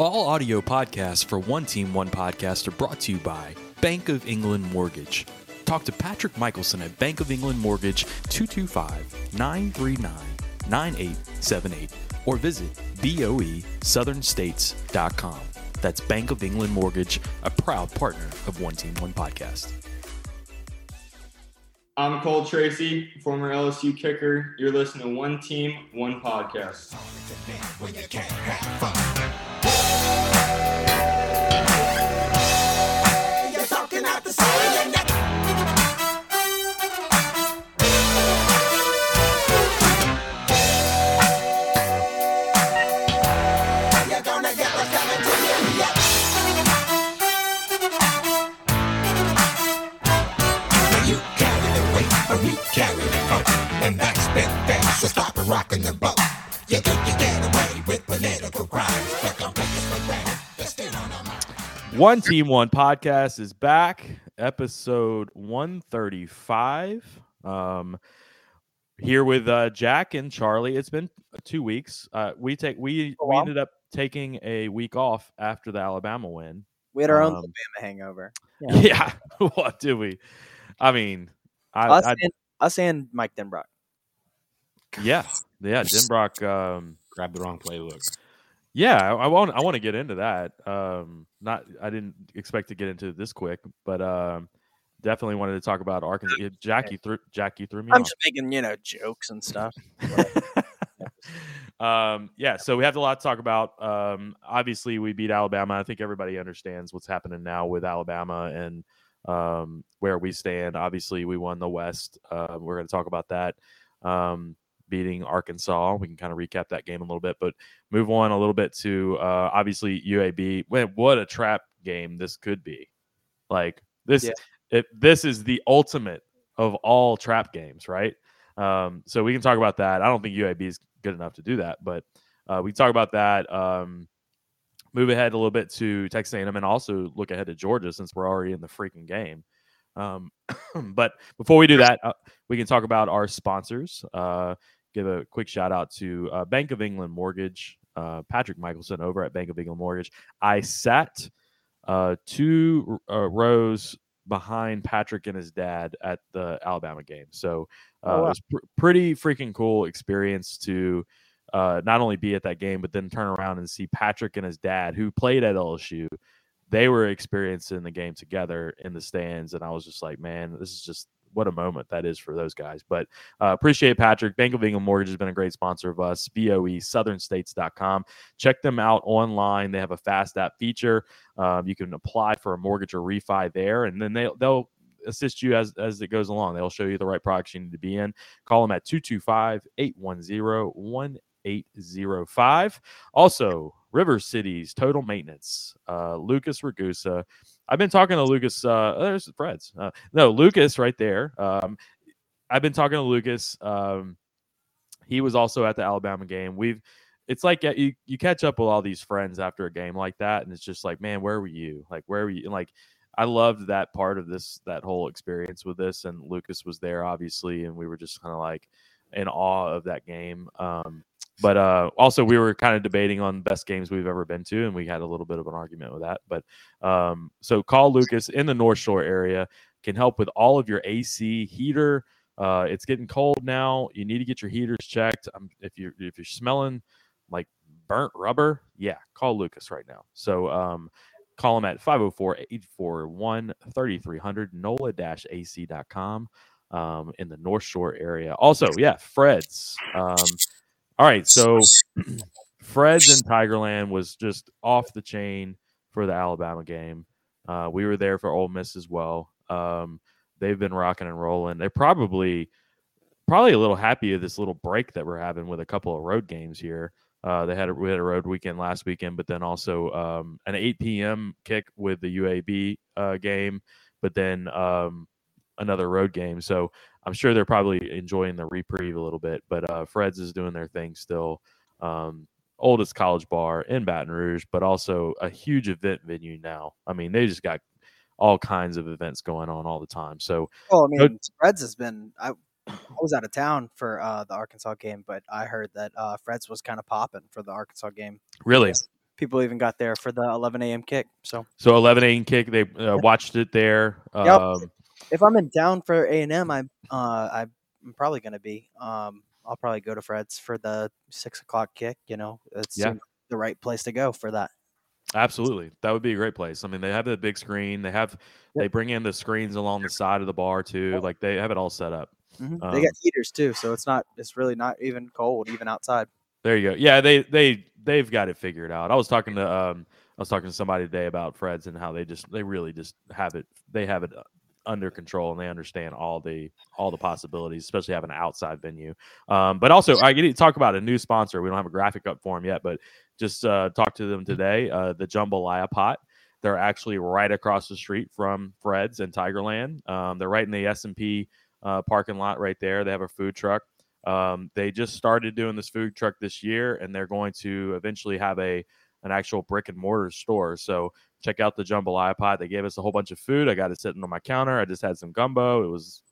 All audio podcasts for One Team, One Podcast are brought to you by Bank of England Mortgage. Talk to Patrick Michelson at Bank of England Mortgage 225 939 9878 or visit boesouthernstates.com. That's Bank of England Mortgage, a proud partner of One Team, One Podcast. I'm Cole Tracy, former LSU kicker. You're listening to One Team, One Podcast. One Team One podcast is back, episode 135. Um here with uh Jack and Charlie. It's been two weeks. Uh we take we we ended up taking a week off after the Alabama win. We had our own Um, Alabama hangover. Yeah. what do we? I mean I, us, I and, us and Mike Denbrock. yeah. Yeah, Denbrock um Grab the wrong playbook. Yeah, I, I want I want to get into that. Um, not I didn't expect to get into it this quick, but um, definitely wanted to talk about Arkansas. Jackie threw Jackie threw me I'm off. just making, you know, jokes and stuff. um, yeah, so we have a lot to talk about. Um, obviously, we beat Alabama. I think everybody understands what's happening now with Alabama and um, where we stand. Obviously, we won the West. Uh, we're going to talk about that. Um, beating Arkansas. We can kind of recap that game a little bit, but move on a little bit to uh, obviously UAB. Man, what a trap game this could be! Like this, Yeah. it, this is the ultimate of all trap games, right? Um, so we can talk about that. I don't think UAB is good enough to do that, but uh, we can talk about that. Um, move ahead a little bit to Texas A&M and also look ahead to Georgia since we're already in the freaking game. Um, but before we do that, uh, we can talk about our sponsors. Uh, give a quick shout out to uh, Bank of England Mortgage, uh, Patrick Michelson over at Bank of England Mortgage. I sat uh, two uh, rows behind Patrick and his dad at the Alabama game. So uh, Oh, wow. it was pr- pretty freaking cool experience to uh, not only be at that game, but then turn around and see Patrick and his dad, who played at LSU. They were experiencing the game together in the stands, and I was just like, man, this is just what a moment that is for those guys. But uh, appreciate Patrick. Bank of England Mortgage has been a great sponsor of us. BOE southernstates.com. Check them out online. They have a fast app feature. Um, you can apply for a mortgage or refi there, and then they, they'll assist you as, as it goes along. They'll show you the right products you need to be in. Call them at 225 810 1805. Also, River Cities Total Maintenance, uh, Lucas Ragusa. I've been talking to Lucas. Uh, there's Fred's. Uh, no, Lucas right there. Um, I've been talking to Lucas. Um, he was also at the Alabama game. We've it's like you you catch up with all these friends after a game like that, and it's just like, man, where were you? Like, where were you? And like, I loved that part of this that whole experience with this, and Lucas was there obviously, and we were just kind of like in awe of that game. Um, but uh, also, we were kind of debating on best games we've ever been to, and we had a little bit of an argument with that. But um, so call Lucas in the North Shore area can help with all of your AC heater. Uh, it's getting cold now. You need to get your heaters checked. Um, if you're if you're smelling like burnt rubber, yeah, call Lucas right now. So um, call him at 504-841-3300 nola-ac.com um, in the North Shore area. Also, yeah, Fred's. Um, all right, so Fred's in Tigerland was just off the chain for the Alabama game. Uh, we were there for Ole Miss as well. Um, they've been rocking and rolling. They're probably probably a little happy of this little break that we're having with a couple of road games here. Uh, they had a, we had a road weekend last weekend, but then also um, an 8 p.m. kick with the UAB uh, game, but then um, another road game. So I'm sure they're probably enjoying the reprieve a little bit. But uh, Fred's is doing their thing still. Um, oldest college bar in Baton Rouge, but also a huge event venue now. I mean, they just got all kinds of events going on all the time. So Well, I mean, Fred's has been. I, I was out of town for uh, the Arkansas game, but I heard that uh, Fred's was kind of popping for the Arkansas game. really, people even got there for the 11 a.m. kick. So So 11 a.m. kick. They uh, watched it there. Yep. Um, if I'm in town for A and M, I'm uh, I'm probably gonna be. Um, I'll probably go to Fred's for the six o'clock kick. You know, it's Yeah. the right place to go for that. Absolutely, that would be a great place. I mean, they have the big screen. They have they bring in the screens along the side of the bar too. Like they have it all set up. Mhm. Um, they got heaters too, so it's not. It's really not even cold, even outside. There you go. Yeah, they they they've got it figured out. I was talking to um I was talking to somebody today about Fred's and how they just they really just have it they have it uh, under control and they understand all the all the possibilities, especially having an outside venue. Um, but also I get to talk about a new sponsor. We don't have a graphic up for them yet, but just uh, talk to them today. Uh, the Jambalaya Pot. They're actually right across the street from Fred's and Tigerland. Um, they're right in the S and P uh, parking lot right there. They have a food truck. Um, they just started doing this food truck this year, and they're going to eventually have a an actual brick and mortar store. So check out the jambalaya pot. They gave us a whole bunch of food. I got it sitting on my counter. I just had some gumbo. It was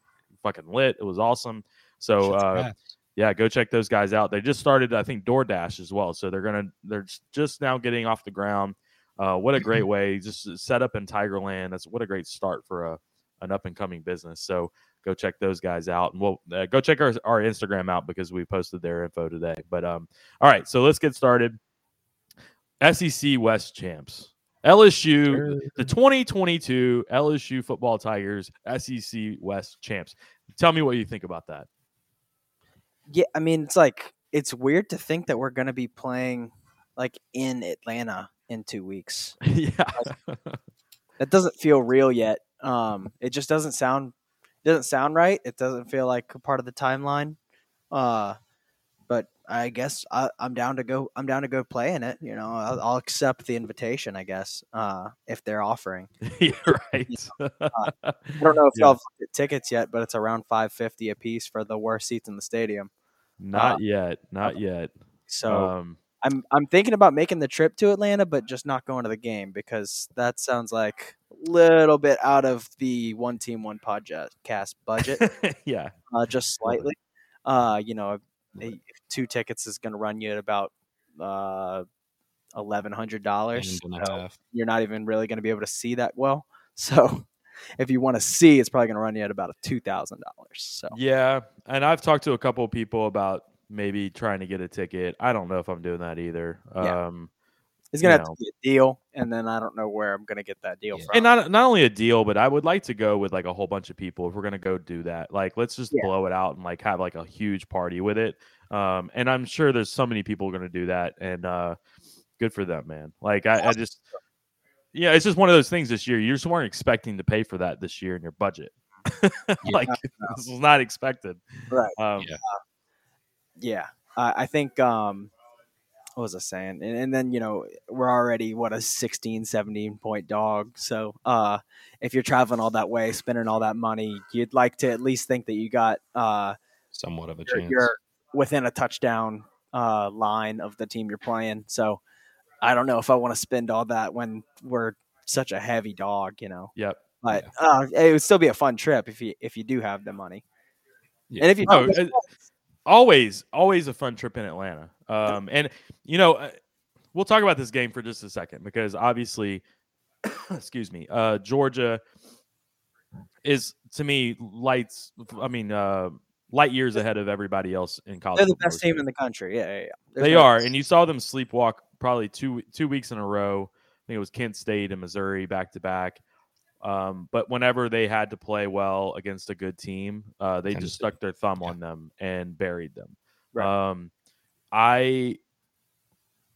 fucking lit. It was awesome. So uh, yeah, go check those guys out. They just started, I think, DoorDash as well. So they're gonna they're just now getting off the ground. Uh, what a great way! Just set up in Tigerland. That's what a great start for a an up and coming business. So go check those guys out, and we'll uh, go check our our Instagram out because we posted their info today. But um, all right, so let's get started. SEC West champs, LSU, the 2022 LSU football Tigers, SEC West champs. Tell me what you think about that. Yeah, I mean, it's like it's weird to think that we're gonna be playing like in Atlanta in two weeks. yeah. That doesn't feel real yet. Um, it just doesn't sound doesn't sound right. It doesn't feel like a part of the timeline. Uh, but I guess I, I'm down to go. I'm down to go play in it. You know, I'll, I'll accept the invitation. I guess uh, if they're offering. yeah, right. I don't know if Yeah. y'all have looked at tickets yet, but it's around five fifty a piece for the worst seats in the stadium. not yet. Not yet. So um, I'm I'm thinking about making the trip to Atlanta, but just not going to the game because that sounds like a little bit out of the one team one podcast budget, yeah. uh, just slightly. Uh, you know, a- two tickets is going to run you at about uh, eleven hundred dollars. Half. You're not even really going to be able to see that well. So, if you want to see, it's probably going to run you at about two thousand dollars. So, Yeah. And I've talked to a couple of people about maybe trying to get a ticket. I don't know if I'm doing that either. Yeah. Um, it's going you to have know. to be a deal, and then I don't know where I'm going to get that deal Yeah. from. and not not only a deal, but I would like to go with like a whole bunch of people if we're gonna go do that. Like, let's just Yeah. blow it out and like have like a huge party with it. Um, and I'm sure there's so many people gonna do that, and uh, good for them, man. Like, I, I just, yeah, it's just one of those things this year. You just weren't expecting to pay for that this year in your budget. like, this was not expected. Right. Um, Yeah. Yeah, I I think. Um, what was I saying? And, and then you know we're already what a 16, 17 point dog. So uh, if you're traveling all that way, spending all that money, you'd like to at least think that you got uh, Somewhat of a you're, chance. you're within a touchdown uh, line of the team you're playing. So I don't know if I want to spend all that when we're such a heavy dog, you know. Yep. But uh, it would still be a fun trip if you if you do have the money. Yeah. And if you Oh, don't, always, always a fun trip in Atlanta. Um, and you know, uh, we'll talk about this game for just a second because obviously, excuse me, uh, Georgia is to me lights. I mean, uh, light years ahead of everybody else in college. they're the best team in the country. Yeah, yeah, yeah. They no- are, and you saw them sleepwalk probably two two weeks in a row. I think it was Kent State and Missouri back to back. Um, but whenever they had to play well against a good team, uh, they just stuck their thumb Yeah. on them and buried them. Right. Um, I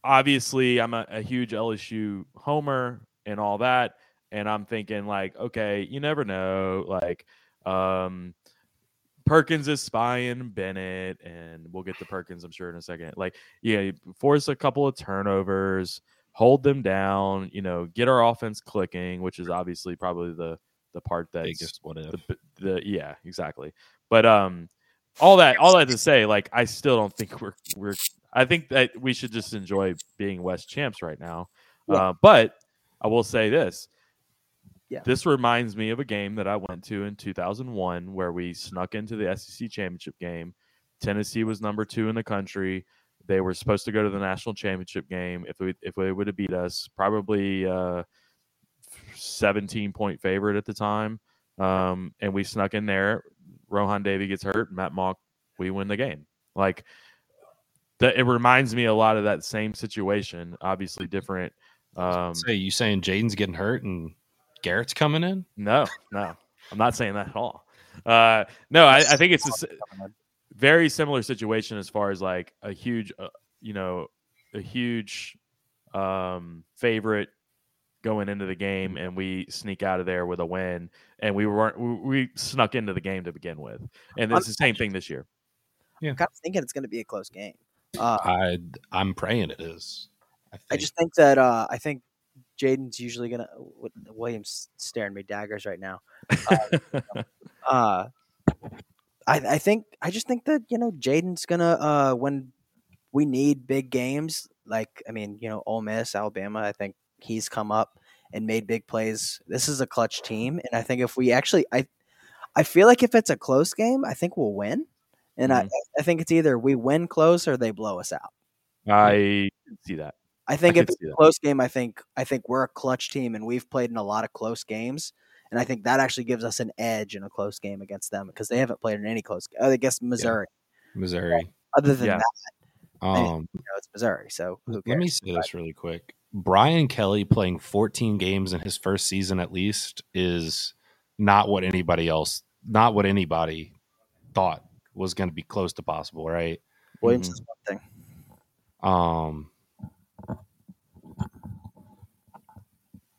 obviously I'm a, a huge LSU homer and all that, and I'm thinking like, okay, you never know, like. Um, Perkins is spying Bennett, and we'll get to Perkins, I'm sure, in a second. Like, yeah, force a couple of turnovers, hold them down, you know, get our offense clicking, which is obviously probably the the part that's biggest what if. the, the yeah, exactly. But um, all that all that to say, like, I still don't think we're we're. I think that we should just enjoy being West champs right now. Yeah. Uh, but I will say this. Yeah. This reminds me of a game that I went to in 2001 where we snuck into the SEC championship game. Tennessee was number two in the country. They were supposed to go to the national championship game. If we if they would have beat us, probably uh, 17 point favorite at the time. Um, and we snuck in there. Rohan Davey gets hurt. Matt Mauck, we win the game. Like that, it reminds me a lot of that same situation. Obviously different. Um, Say you saying Jayden's getting hurt and Garrett's coming in? no, no, I'm not saying that at all. Uh, no, I, I think it's a very similar situation as far as like a huge, uh, you know, a huge um, favorite going into the game, and we sneak out of there with a win, and we weren't we, we snuck into the game to begin with, and it's the same thing this year. I'm kind of thinking it's going to be a close game. Uh, I I'm praying it is. I, I just think that uh, I think Jayden's usually gonna. Williams staring me daggers right now. Uh, I I think I just think that you know Jayden's gonna uh, when we need big games like I mean you know Ole Miss Alabama I think he's come up and made big plays. This is a clutch team, and I think if we actually I I feel like if it's a close game, I think we'll win. And I, I think it's either we win close or they blow us out. I see that. I think I if it's a close game, I think I think we're a clutch team, and we've played in a lot of close games, and I think that actually gives us an edge in a close game against them because they haven't played in any close. game. I guess Missouri. Missouri. Other than Yeah. that, Um, you know, it's Missouri. So who let me say this really quick. Brian Kelly playing 14 games in his first season at least is not what anybody else, not what anybody thought was going to be close to possible, right? Williams Mhm. is one thing. Um,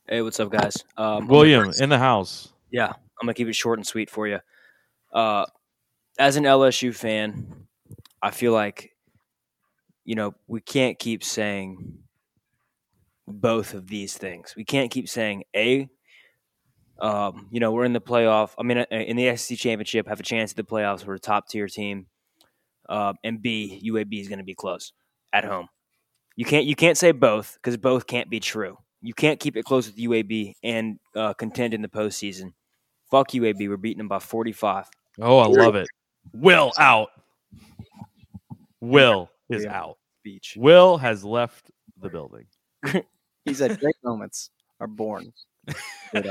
Hey, what's up, guys? Um, William in the house. Yeah, I'm gonna keep it short and sweet for you. Uh, as an LSU fan, I feel like you know we can't keep saying both of these things. We can't keep saying a. Um, you know, we're in the playoff. I mean, uh, in the SEC championship, have a chance at the playoffs. We're a top tier team. Uh, and B, UAB is going to be close at home. You can't you can't say both because both can't be true. You can't keep it close with UAB and uh, contend in the postseason. Fuck UAB. We're beating them by 45. Oh, I love it. Will out. Will is Yeah. out. Beach. Will has left the building. He said great moments are born.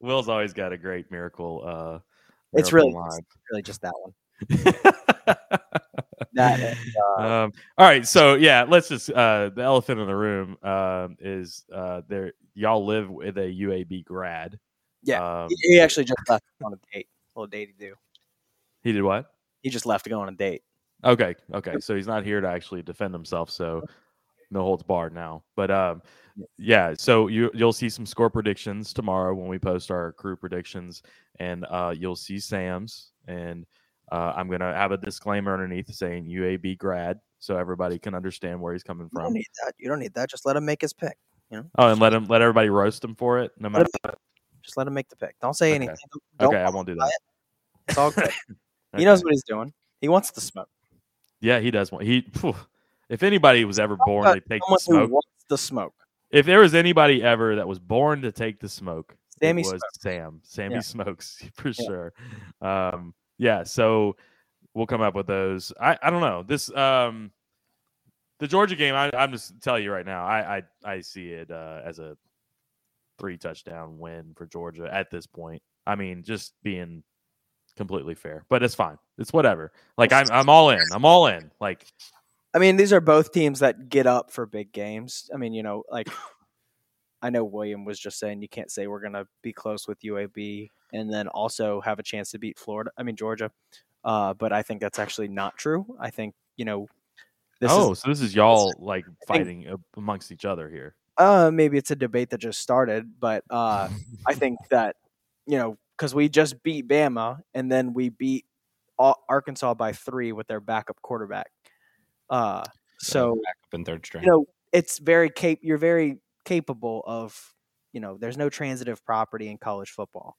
Will's always got a great miracle. Uh, It's really line. really just that one. That and, uh, um, all right, so yeah, let's just uh, the elephant in the room um, is uh, there. Y'all live with a UAB grad. yeah, Um, he, he actually just left on a date. little date he do. he did what? He just left to go on a date. Okay, okay. So he's not here to actually defend himself. So no holds barred now. But um, yeah. So you you'll see some score predictions tomorrow when we post our crew predictions, and uh, you'll see Sam's. And uh, I'm gonna have a disclaimer underneath saying UAB grad, so everybody can understand where he's coming You don't from. need that. You don't need that. Just let him make his pick. You know. Oh, and let him let everybody roast him for it. No matter. him- Just let him make the pick. Don't say Okay. anything. Don't Okay, I won't do that. It's all good. He knows what he's doing. He wants the smoke. Yeah, he does want. He. phew, if anybody was ever born to take the smoke, the smoke. if there was anybody ever that was born to take the smoke, Sammy it was Smokes. Sam. Sammy Yeah. Smokes for Yeah. sure. Um, yeah, so we'll come up with those. I, I don't know this. Um, the Georgia game. I, I'm just telling you right now. I I, I see it uh, as a three touchdown win for Georgia at this point. I mean, just being completely fair, but it's fine. It's whatever. Like I'm I'm all in. I'm all in. Like I mean, these are both teams that get up for big games. I mean, you know, like I know William was just saying you can't say we're going to be close with UAB and then also have a chance to beat Florida. I mean Georgia. Uh, but I think that's actually not true. I think you know. This oh, is, so this is y'all like fighting a- amongst each other here. uh, maybe it's a debate that just started, but uh, I think that you know because we just beat Bama and then we beat Arkansas by three with their backup quarterback. Uh, so back up in third string. you know it's very cap- you're very capable of you know there's no transitive property in college football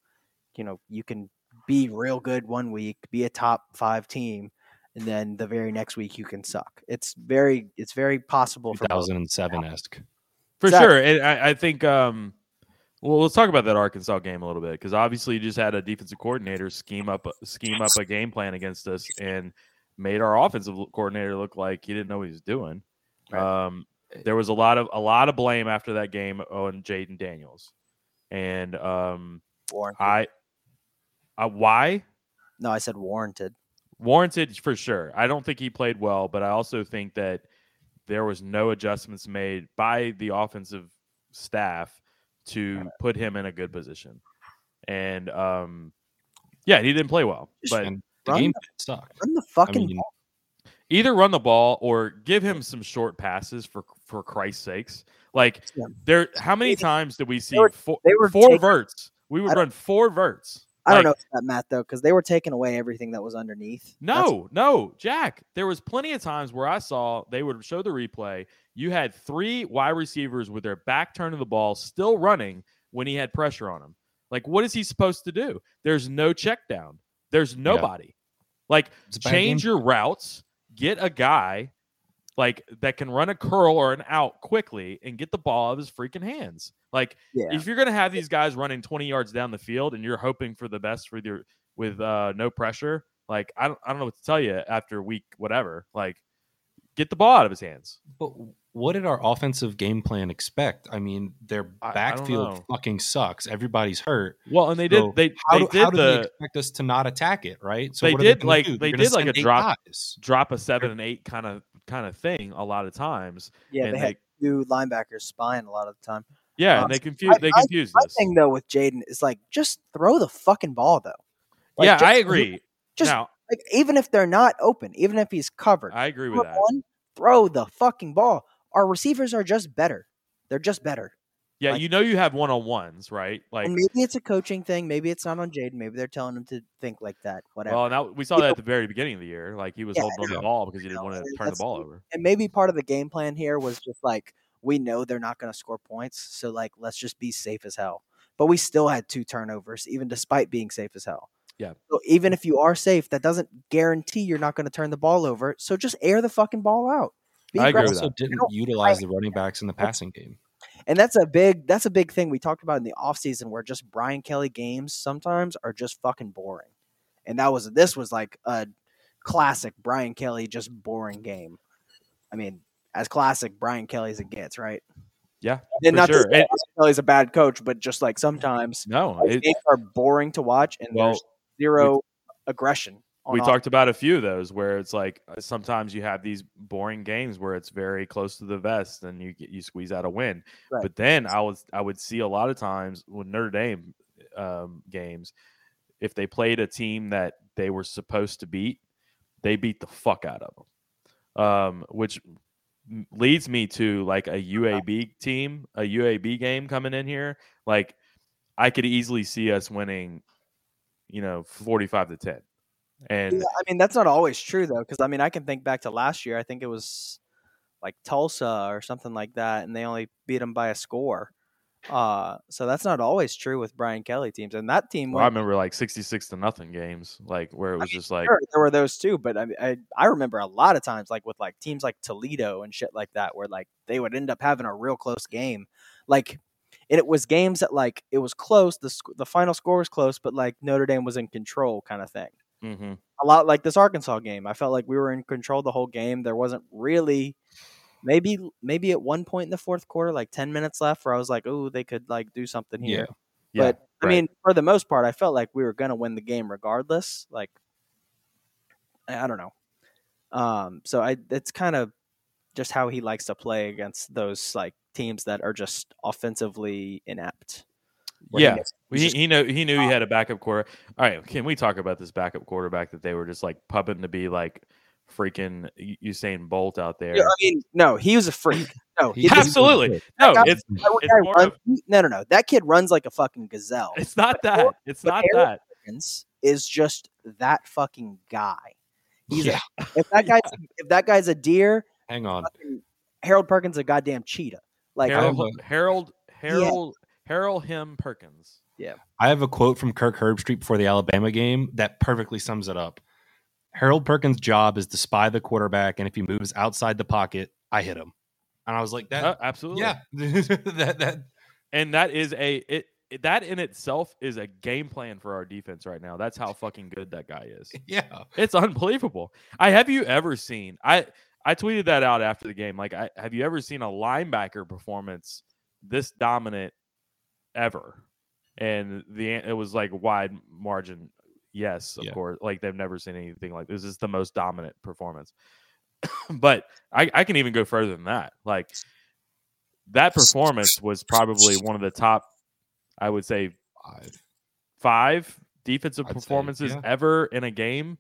you know you can be real good one week be a top five team and then the very next week you can suck it's very it's very possible for 2007 esque. For Exactly. sure. And I, I think um well let's talk about that Arkansas game a little bit because obviously you just had a defensive coordinator scheme up scheme up a game plan against us and made our offensive coordinator look like he didn't know what he was doing. Right. Um, there was a lot of a lot of blame after that game on Jayden Daniels, and um, Warranted. I, I why no, I said warranted. warranted for sure. I don't think he played well, but I also think that there was no adjustments made by the offensive staff to put him in a good position. And um yeah, he didn't play well. But and the run game the- sucked. Run the I fucking mean, either run the ball or give him some short passes for for Christ's sakes. Like Yeah. there how many times did we see were- four, they were four taking- verts? We would run four verts. I don't know that Matt though, because they were taking away everything that was underneath. That's- No, no, Jack. There was plenty of times where I saw they would show the replay. You had three wide receivers with their back turned to the ball, still running when he had pressure on him. Like, what is he supposed to do? There's no check down. There's nobody. Like, a bad change game. your routes. Get a guy like that can run a curl or an out quickly and get the ball out of his freaking hands. Like, yeah. if you're gonna have these guys running 20 yards down the field and you're hoping for the best with your with uh no pressure, like I don't I don't know what to tell you after week whatever. Like get the ball out of his hands. But what did our offensive game plan expect? I mean, their I- I backfield know. fucking sucks. Everybody's hurt. Well, and they did they How, they do, how did do they expect us to not attack it? Right? So They what are they did, like- do? they They're did, like, a drop- guys. drop a seven and eight kind of kind of thing a lot of times. yeah, and they had two linebackers spying a lot of the time. Yeah, Um, and they confuse I- they I- confuse My this. thing though with Jayden is like just throw the fucking ball though. Like, yeah, just- I agree. Just now, like even if they're not open, even if he's covered, I agree with that. one, throw the fucking ball. Our receivers are just better. They're just better. Yeah, like- you know you have one on ones, right? Like and maybe it's a coaching thing. Maybe it's not on Jayden. Maybe they're telling him to think like that. Whatever. well, now we saw You that know- at the very beginning of the year. Like he was Yeah, holding on the ball because he didn't know, want to turn the ball over. and maybe part of the game plan here was just like we know they're not going to score points, so like let's just be safe as hell. But we still had two turnovers, even despite being safe as hell. Yeah. So even if you are safe, that doesn't guarantee you're not going to turn the ball over. So just air the fucking ball out. Be I agree with aggressive. also didn't utilize the running backs in the passing game. And that's a big that's a big thing we talked about in the offseason where just Brian Kelly games sometimes are just fucking boring. And that was this was like a classic Brian Kelly just boring game. I mean, as classic Brian Kelly as it gets, right? Yeah, And not sure. Kelly's a bad coach, but just like sometimes no, it, games are boring to watch and Well, there's zero aggression. on we talked about a few of those where it's like uh, sometimes you have these boring games where it's very close to the vest and you you squeeze out a win. Right. But then I was I would see a lot of times with Notre Dame um, games, if they played a team that they were supposed to beat, they beat the fuck out of them. Um, which leads me to like a UAB team, a UAB game coming in here. Like I could easily see us winning, you know, forty-five to ten. And Yeah, I mean, that's not always true though, because I mean, I can think back to last year. I think it was like Tulsa or something like that, and they only beat them by a score. Uh, so that's not always true with Brian Kelly teams, and that team. Well, I remember like sixty-six to nothing games, like where it was just like, Sure, there were those too, but I, I I remember a lot of times like with like teams like Toledo and shit like that, where like they would end up having a real close game, like. And it was games that like it was close. The sc- the final score was close, but like Notre Dame was in control, kind of thing. hmm a lot like this Arkansas game. I felt like we were in control the whole game. There wasn't really maybe maybe at one point in the fourth quarter, like ten minutes left, where I was like, oh, they could like do something here. yeah. but I right. mean, for the most part, I felt like we were gonna win the game regardless. Like I I don't know. Um, so I it's kind of just how he likes to play against those like teams that are just offensively inept. where he yeah, he, he know he knew he ah. had a backup quarter. All right, can we talk about this backup quarterback that they were just like pumping to be like freaking Usain Bolt out there? Yeah, I mean, no, he was a freak. No, He- Absolutely, no, guy- it's it's more runs- of- no, no, no. That kid runs like a fucking gazelle. it's not but that. It's not that. Perkins is just that fucking guy. He's Yeah. a, if that guy's if that guy's a deer, Hang on. Harold Perkins is a goddamn cheetah. Like I have Harold, Harold, Harold, Harold, him Perkins. Yeah. I have a quote from Kirk Herbstreit before the Alabama game that perfectly sums it up. Harold Perkins' job is to spy the quarterback, and if he moves outside the pocket, I hit him. And I was like, that, Uh, absolutely. yeah, that, that, and that is a it that in itself is a game plan for our defense right now. That's how fucking good that guy is. Yeah. It's unbelievable. I have you ever seen? I I tweeted that out after the game. Like, I have you ever seen a linebacker performance this dominant ever? And the it was like wide margin. Yes, of Yeah. course. Like they've never seen anything like this. this Is the most dominant performance. but I, I can even go further than that. Like that performance was probably one of the top, I would say, Five five defensive I'd say, performances yeah. ever in a game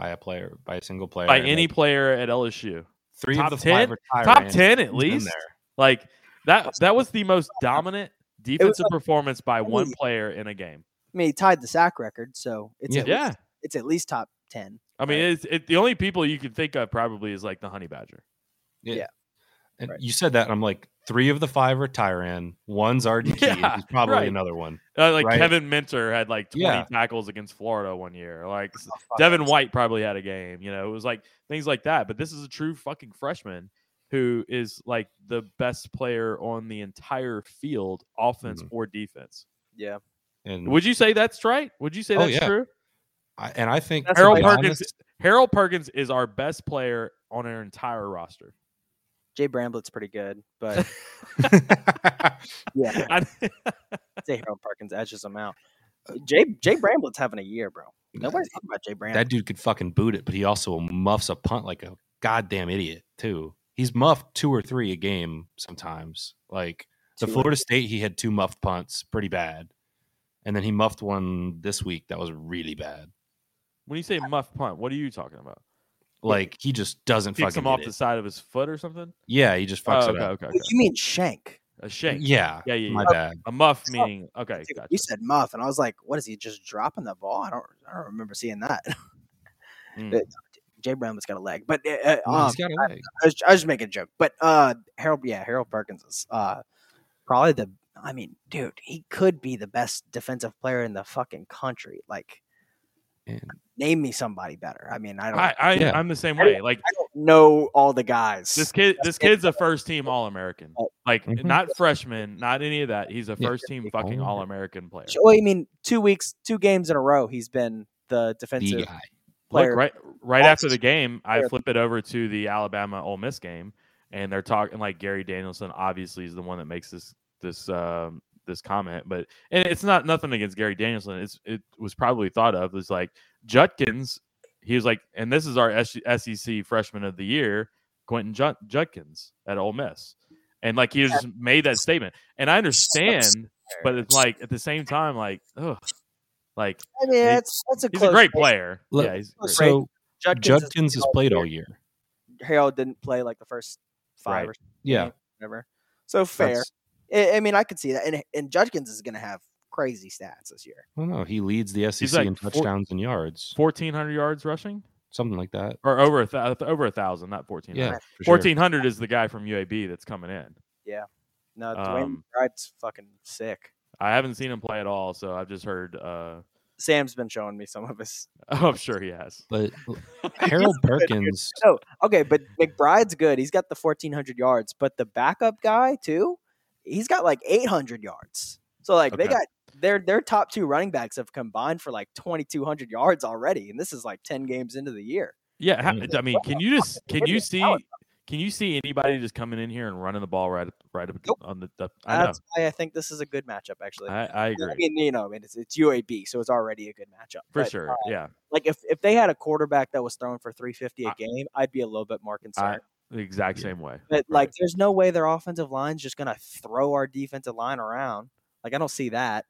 by a player, by a single player. by any like, player at LSU. three top of the five 10? are Top Tyrann. ten at least. Like that that was the most dominant defensive like- performance by one mean- player in a game. I mean, he tied the sack record, so it's Yeah. at Yeah. least, it's at least top ten. I mean, it's it, the only people you can think of probably is like the Honey Badger. Yeah. And Right. you said that, and I'm like, three of the five are Tyrann. One's RDT. Yeah, He's probably right. another one. Uh, like Right. Kevin Minter had like 20 Yeah. tackles against Florida one year. Like Devin White probably had a game. You know, it was like things like that. But this is a true fucking freshman who is like the best player on the entire field, offense Mhm. or defense. Yeah, And Would you say that's right? Would you say Oh, that's yeah. true? I, and I think Harold Perkins. honest- Harold Perkins is our best player on our entire roster. Jay Bramblett's pretty good, but yeah, I- I'd say Harold Perkins edges him out. Uh, Jay Jay Bramblett's having a year, bro. Nobody's talking about Jay Bramblett. that dude could fucking boot it, but he also muffs a punt like a goddamn idiot too. He's muffed two or three a game sometimes. Like the Two Florida State, he had two muffed punts, pretty bad, and then he muffed one this week that was really bad. when you say muff punt, what are you talking about? Like he just doesn't Kicks fucking him off hit the side of his foot or something? Yeah, he just fucks Oh, it okay, up. okay, okay. You mean shank? A shank. Yeah, Yeah, yeah, my yeah. bad. A muff Oh, meaning okay. Dude, Gotcha. You said muff, and I was like, "What is he just dropping the ball?" I don't, I don't remember seeing that. Mm. It- Jay Bramblett's got a leg, but uh, uh, Well, um, he's got a leg. I was, I was just making a joke. But uh, Harold, yeah, Harold Perkins is uh, probably the. I mean, dude, he could be the best defensive player in the fucking country. Like, And- name me somebody better. I mean, I don't, I, I Yeah. I'm the same way. Like I don't know all the guys. this kid, this kid's a first team All American. Oh. Like Mhm. not freshman, not any of that. He's a first team fucking All-American. Player. Well, I mean, two weeks, two games in a row, he's been the The defensive guy. player. Look, right right after the game, I flip it over to the Alabama Ole Miss game, and they're talking like Gary Danielson. Obviously, is the one that makes this this um, this comment, but and it's not nothing against Gary Danielson. It's it was probably thought of as like Judkins. He was like, and this is our SEC freshman of the year, Quentin Jud- Judkins at Ole Miss, and like he just made that statement, and I understand, but it's like at the same time, like, oh, like I mean, it's that's a he's close a great race. player. Look, yeah, he's great. So Judkins, Judkins has played all year. Harold didn't play like the first five Right. or Yeah, games, whatever. So fair. that's- I, I mean, I could see that, and and Judkins is going to have crazy stats this year. I don't. He leads the SEC like in four- touchdowns and yards, fourteen hundred yards rushing. something like that. or over a th- over a thousand, not fourteen. Yeah, for sure. fourteen hundred is the guy from UAB that's coming in. Yeah, no, Dwayne Um, Wright's fucking sick. I haven't seen him play at all, so I've just heard. Uh, Sam's been showing me some of his. oh, I'm sure he has. But Harold Perkins, No, okay, but McBride's good. He's got the 1,400 yards, but the backup guy too, he's got like 800 yards. So like they got their their top two running backs have combined for like 2,200 yards already, and this is like 10 games into the year. Yeah, Mm. I mean, can you just can you see can you see anybody just coming in here and running the ball right right up Nope. on the? the I know. That's why I think this is a good matchup. Actually, I, I I agree mean, you know, I mean, it's, it's UAB, so it's already a good matchup for But, sure. uh, yeah, like if if they had a quarterback that was throwing for 350 a I- game, I'd be a little bit more I, concerned. the exact Yeah. same way. But Right. like, there's no way their offensive line's just gonna throw our defensive line around. Like, I don't see that.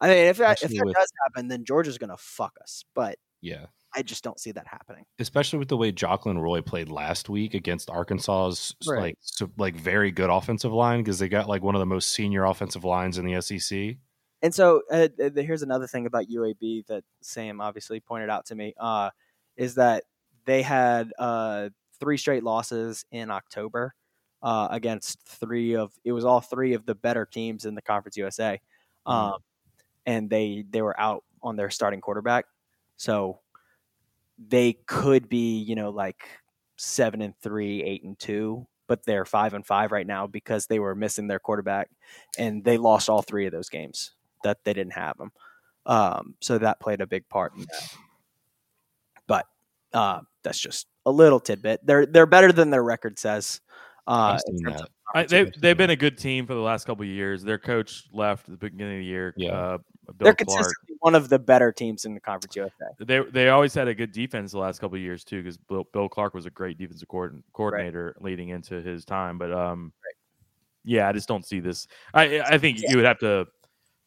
I mean, if that, if that with- does happen, then Georgia's gonna fuck us. But yeah, I just don't see that happening. especially with the way Jaquelin Roy played last week against Arkansas's Right. like so, like very good offensive line because they got like one of the most senior offensive lines in the SEC. And so uh, here's another thing about UAB that Sam obviously pointed out to me uh, is that they had uh, three straight losses in October uh, against three of it was all three of the better teams in the Conference USA, um, and they they were out on their starting quarterback, so they could be you know like seven and three, eight and two but they're five and five right now because they were missing their quarterback, and they lost all three of those games that they didn't have them. Um, so that played a big part in that. But uh, that's just a little tidbit. They're they're better than their record says. Uh, I've seen in terms that. of I, they opportunity. they've been a good team for the last couple of years. Their coach left at the beginning of the year. Yeah. Uh, Bill they're Clark. consistently one of the better teams in the conference USA. They they always had a good defense the last couple of years too, because Bill, Bill Clark was a great defensive coordin- coordinator leading into his time. But um, yeah, I just don't see this. I I think you would have to.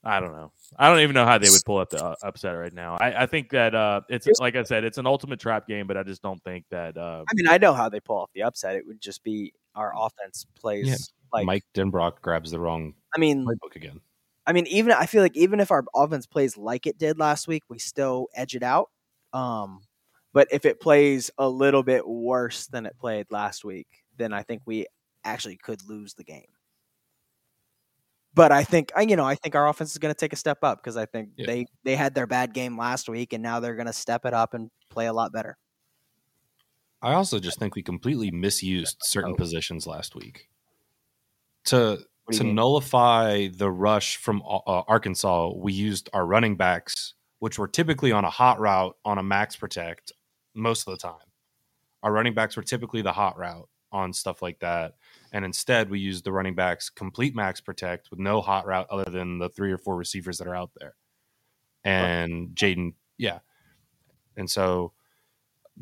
I don't know. I don't even know how they would pull up the uh, upset right now. I, I think that uh, it's like I said, it's an ultimate trap game, but I just don't think that. Uh, I mean, I know how they pull off the upset. It would just be our offense plays Yeah. like. Mike Denbrock grabs the wrong I mean, playbook again. I mean, even I feel like even if our offense plays like it did last week, we still edge it out. Um, but if it plays a little bit worse than it played last week, then I think we actually could lose the game. But I think I- you know I think our offense is going to take a step up because I think Yeah. they they had their bad game last week and now they're going to step it up and play a lot better. I also just think we completely misused certain Oh. positions last week. To to mean? nullify the rush from uh, uh, Arkansas, we used our running backs, which were typically on a hot route on a max protect most of the time. Our running backs were typically the hot route on stuff like that, and instead we used the running backs complete max protect with no hot route other than the three or four receivers that are out there. And Jayden, yeah, and so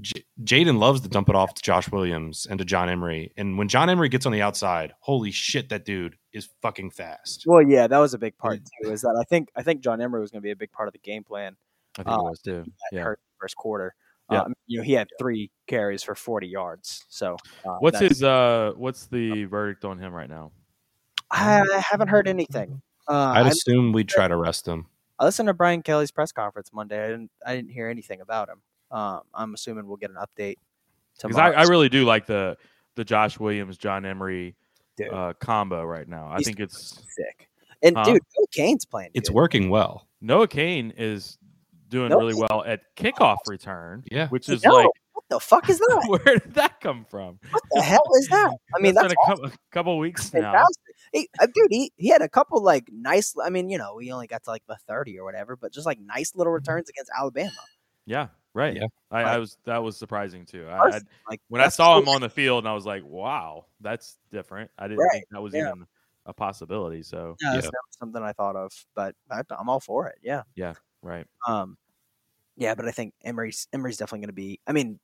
J- Jayden loves to dump it off to Josh Williams and to John Emery. And when John Emery gets on the outside, holy shit, that dude is fucking fast. Well, yeah, that was a big part too. Is that I think I think John Emery was going to be a big part of the game plan. I think uh, it was too. that Yeah. hurt first quarter. Yeah. Um, you know, he had three carries for 40 yards. So, uh, What's his uh? What's the verdict on him right now? I haven't heard anything. Uh, I'd I, assume we'd try to rest him. I listened to Brian Kelly's press conference Monday. I didn't. I didn't hear anything about him. Um, I'm assuming we'll get an update Because. I, I really do like the the Josh Williams John Emery uh, combo right now. I He's think it's sick. And Huh? dude, Noah Cain's playing. It's working well. Noah Cain is doing Noah really Cain- well at kickoff return. Yeah. which is No, like what the fuck is that? where did that come from? what the hell is that? I mean, That's that's, been a awesome. couple, a couple weeks now. He, uh, dude, he, he had a couple like nice. I mean, you know, we only got to like the thirty or whatever, but just like nice little returns against Alabama. Yeah, right. Yeah. I, I was that was surprising too. I, I, Like when I saw him on the field, and I was like, "Wow, that's different." I didn't Right, think that was yeah. even a possibility. So yeah, Yeah. something I thought of, but I, I'm all for it. Yeah. Yeah. Right, Um, yeah, but I think Emery's Emery's definitely going to be. I mean,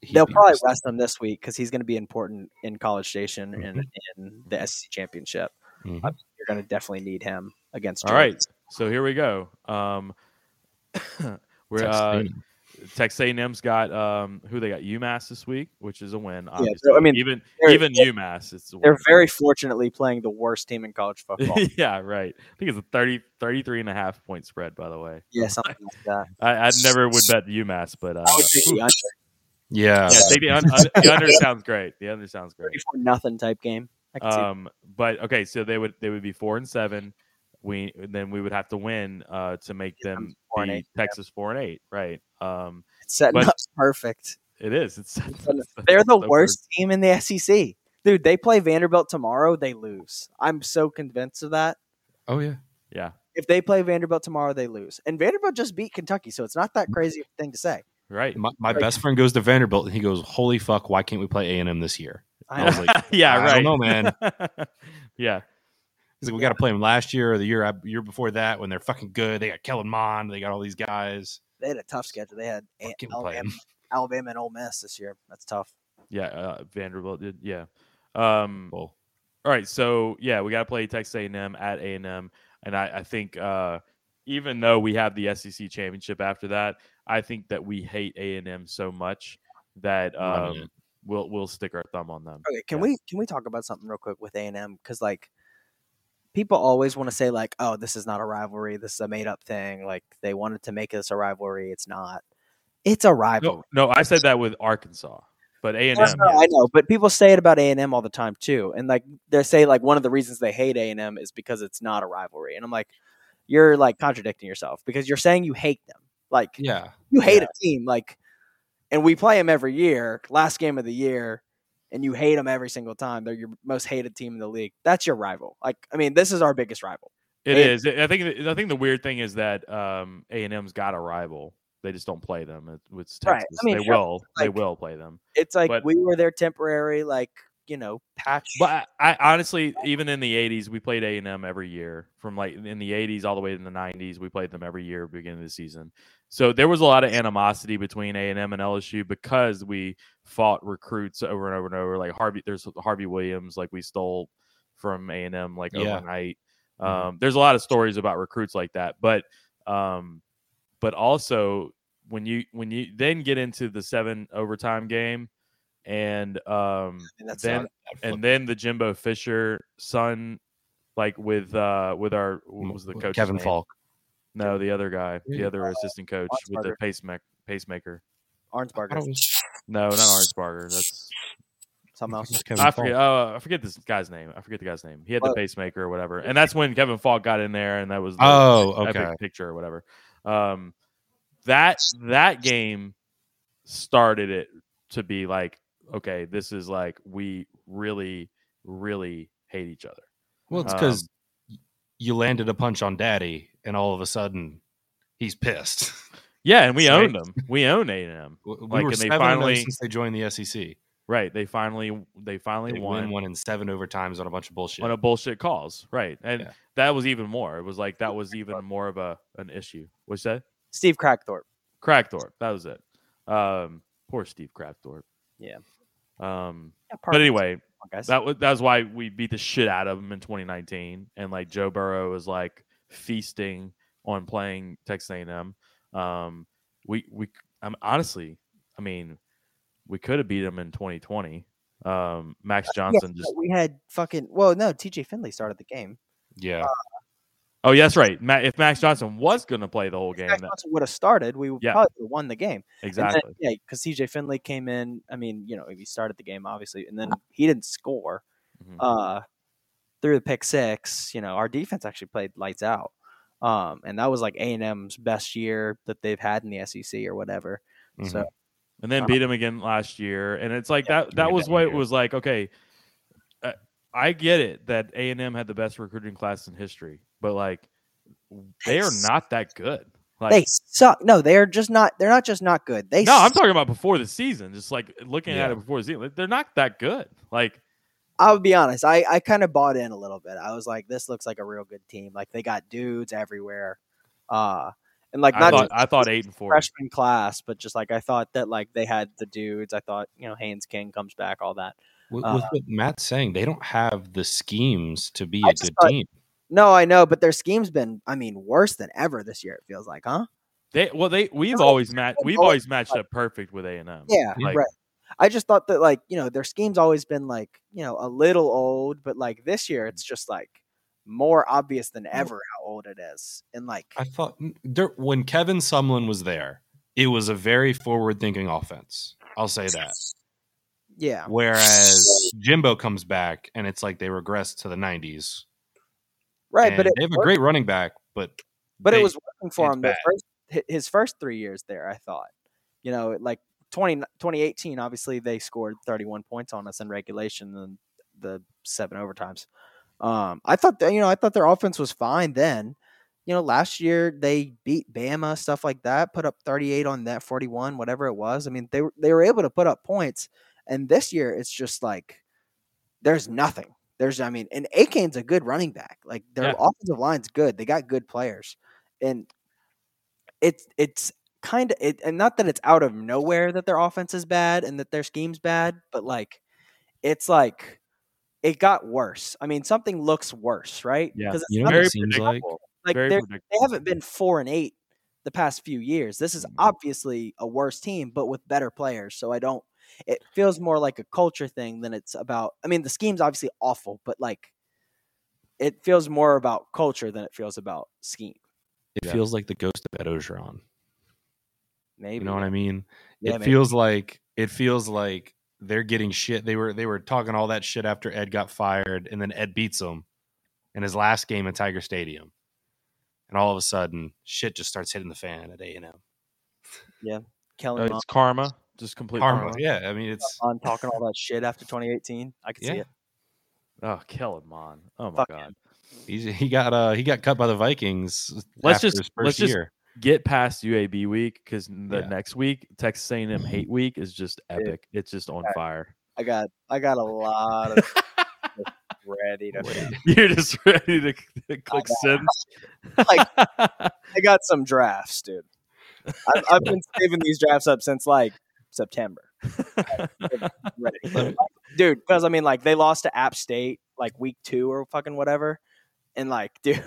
He'd they'll probably rest him this week because he's going to be important in College Station and in the SEC championship. Mhm. You're going to definitely need him against. all right. So here we go. Um, we're Texas uh, A&M. Texas A&M's got um, who they got UMass this week, which is a win. so, Obviously, I mean, even even UMass, it's a They're win. very fortunately playing the worst team in college football. yeah, right. I think it's a 30, 33 and a half point spread. By the way, yeah, something like that. I, I never would bet UMass, but uh, I would take the under, Yeah. yeah, take the, un, un, the under sounds great. The under sounds great. 34 nothing type game. I can see. Um, but okay, so they would they would be four and seven. We then we would have to win uh, to make Get them them four and be eight, yeah. Texas four and eight, right? Um, It's setting up perfect. it is. It's They're the so worst team in the SEC. Dude, they play Vanderbilt tomorrow, they lose. I'm so convinced of that. Oh yeah. Yeah, If they play Vanderbilt tomorrow, they lose. And Vanderbilt just beat Kentucky, so it's not that crazy thing to say. right. My, my best friend goes to Vanderbilt and he goes, "Holy fuck! Why can't we play A and M this year?" I I was like, yeah, I right. don't know, man. yeah, He's like, "We got to play them last year or the year year before that when they're fucking good. They got Kellen Mond. They got all these guys. They had a tough schedule. They had A- Fucking play Alabama, 'em." Alabama and Ole Miss this year. That's tough. yeah. Uh, Vanderbilt did. Yeah. Um, Well, All right, so yeah, we got to play Texas A&M at A&M, and I, I think uh, even though we have the SEC championship after that, I think that we hate A&M so much that um, we'll we'll stick our thumb on them. Okay, can Yeah. we can we talk about something real quick with A and M? Because like people always want to say like, oh, this is not a rivalry. This is a made up thing. Like they wanted to make this a rivalry. It's not. It's a rivalry. No, no, I said that with Arkansas, but A&M. No, no, I know, but people say it about A and M all the time too, and like they say like one of the reasons they hate A and M is because it's not a rivalry, and I'm like, you're like contradicting yourself because you're saying you hate them, like yeah. you hate a team, like, and we play them every year, last game of the year, and you hate them every single time. They're your most hated team in the league. That's your rival. Like, I mean, this is our biggest rival. It It- is. I think. I think the weird thing is that um, A and M's got a rival. They just don't play them. It- It's Right. I Texas. mean, they will. they will play them. It's like But- we were their temporary, like you know, patch. But I, I honestly, even in the '80s, we played A and M every year. From like in the '80s all the way to the '90s, we played them every year beginning of the season. So there was a lot of animosity between A and M and LSU because we fought recruits over and over and over. Like Harvey, there's Harvey Williams, like we stole from A and M like Yeah. overnight. Mhm. Um, there's a lot of stories about recruits like that, but um, but also when you when you then get into the seven overtime game, and um, And then and then the Jimbo Fisher son, like with uh with our what was the coach Kevin Faulk. No, the other guy, the Yeah. other assistant coach with the pacemaker. Pacemaker. Arnsparger, No, not Arnsparger. That's something else. Kevin I Faulk. forget. Oh, I forget this guy's name. I forget the guy's name. He had the pacemaker or whatever, and that's when Kevin Faulk got in there, and that was the Oh, epic okay. picture or whatever. Um, that that game started it to be like, okay, this is like we really, really hate each other. Well, it's Um, because you landed a punch on Daddy, and all of a sudden he's pissed. Yeah, and we Right. owned them. We own A and M. we Like, were and they finally- since they joined the SEC. Right. They finally they finally They won win one in seven overtimes on a bunch of bullshit. on a bullshit calls. Right. And Yeah. that was even more. It was like that was even more of a an issue. What's that? Steve Kragthorpe. Kragthorpe. That was it. Um, poor Steve Kragthorpe. Yeah. Um, Yeah, but anyway, that was that was why we beat the shit out of him in 2019, and like Joe Burrow was like feasting on playing Texas A&M. Um, we we um, honestly, I mean, we could have beat them in 2020. Um, Max Johnson but just we had fucking. Well, no, T.J. Finley started the game. yeah, oh yeah, that's right. Ma- if Max Johnson was going to play the whole game, Max that, Johnson would have started. We Yeah. probably would have won the game. And then- exactly. yeah, because T.J. Finley came in. I mean, you know, he started the game obviously, and then he didn't score. Mhm. Uh, through the pick six, you know, our defense actually played lights out. Um, and that was like A and M's best year that they've had in the SEC or whatever. Mhm. So and then Uh, beat them again last year. And it's like Yeah, that. That was what it was like. Okay, uh, I get it that A and M had the best recruiting class in history, but like they are not that good. Like they suck. No, they are just not. They're not just not good. They no, I'm talking about before the season. Just like looking at it before the season, they're not that good. Like I'll be honest. I, I kind of bought in a little bit. I was like, this looks like a real good team. Like they got dudes everywhere. Uh, and like I thought, just I thought eight and four. freshman class, but just like I thought that like they had the dudes. I thought you know Haynes King comes back, all that. with, uh, with what Matt's saying, they don't have the schemes to be I a good thought- team. No, I know, but their scheme's been, I mean, worse than ever this year. It feels like, huh? They well, they we've No, always matched. We've always always matched up perfect with A and M. Yeah, Like- right. I just thought that like you know their scheme's always been like you know a little old, but like this year mm. it's just like more obvious than ever how old it is, and like I thought mm, there, when Kevin Sumlin was there, it was a very forward-thinking offense. I'll say that. yeah, Whereas Jimbo comes back, and it's like they regress to the '90s. right. But And it they have a great running back, but but they- it was working for him the first his first three years there. I thought, you know, like 20, 2018, obviously they scored thirty one points on us in regulation and the seven overtimes. Um, I thought that you know I thought their offense was fine then. You know, last year they beat Bama, stuff like that, put up 38 on that 41, whatever it was. I mean, they were they were able to put up points. And this year it's just like there's nothing. There's I mean, and Achane's a good running back. Like their Yeah. offensive line's good. They got good players. And it's it's kind of it and not that it's out of nowhere that their offense is bad and that their scheme's bad, but like it's like it got worse. I mean, something looks worse, right? Yeah. 'Cause it's you know what very it seems like? like Very they're predictable. they haven't been four and eight the past few years. This is Mhm. obviously a worse team, but with better players. So I don't. It feels more like a culture thing than it's about. I mean, the scheme's obviously awful, but like, it feels more about culture than it feels about scheme. It Yeah. feels like the ghost of Ed Orgeron. Maybe You know what I mean? Yeah, it maybe. feels like it feels like they're getting shit. They were they were talking all that shit after Ed got fired, and then Ed beats them in his last game at Tiger Stadium, and all of a sudden, shit just starts hitting the fan at A and M. Yeah, Kellen Uh, it's karma. Just complete karma. karma. Yeah, I mean it's On talking all that shit after 2018, I could see it. Oh, Kellen Mond. Oh my Fuck god. he's, he got uh he got cut by the Vikings. Let's after just- his 1st let's just- year. Get past UAB week because the Yeah. next week, Texas A&M mm-hmm. hate week is just Dude. epic. It's just on Yeah. fire. I got I got a lot of ready to. You're just ready to, to click send. Like- I got some drafts, dude. I've, I've been saving these drafts up since like September. Ready. Dude, because I mean, like they lost to App State like week two or fucking whatever, and like, dude,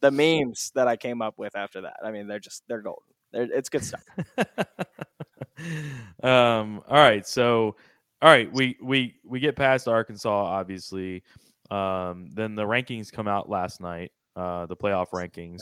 the memes that I came up with after that. I mean, they're just they're golden. They're, it's good stuff. um. All right. So, all right. We we we get past Arkansas, obviously. Um. Then the rankings come out last night. Uh, the playoff rankings.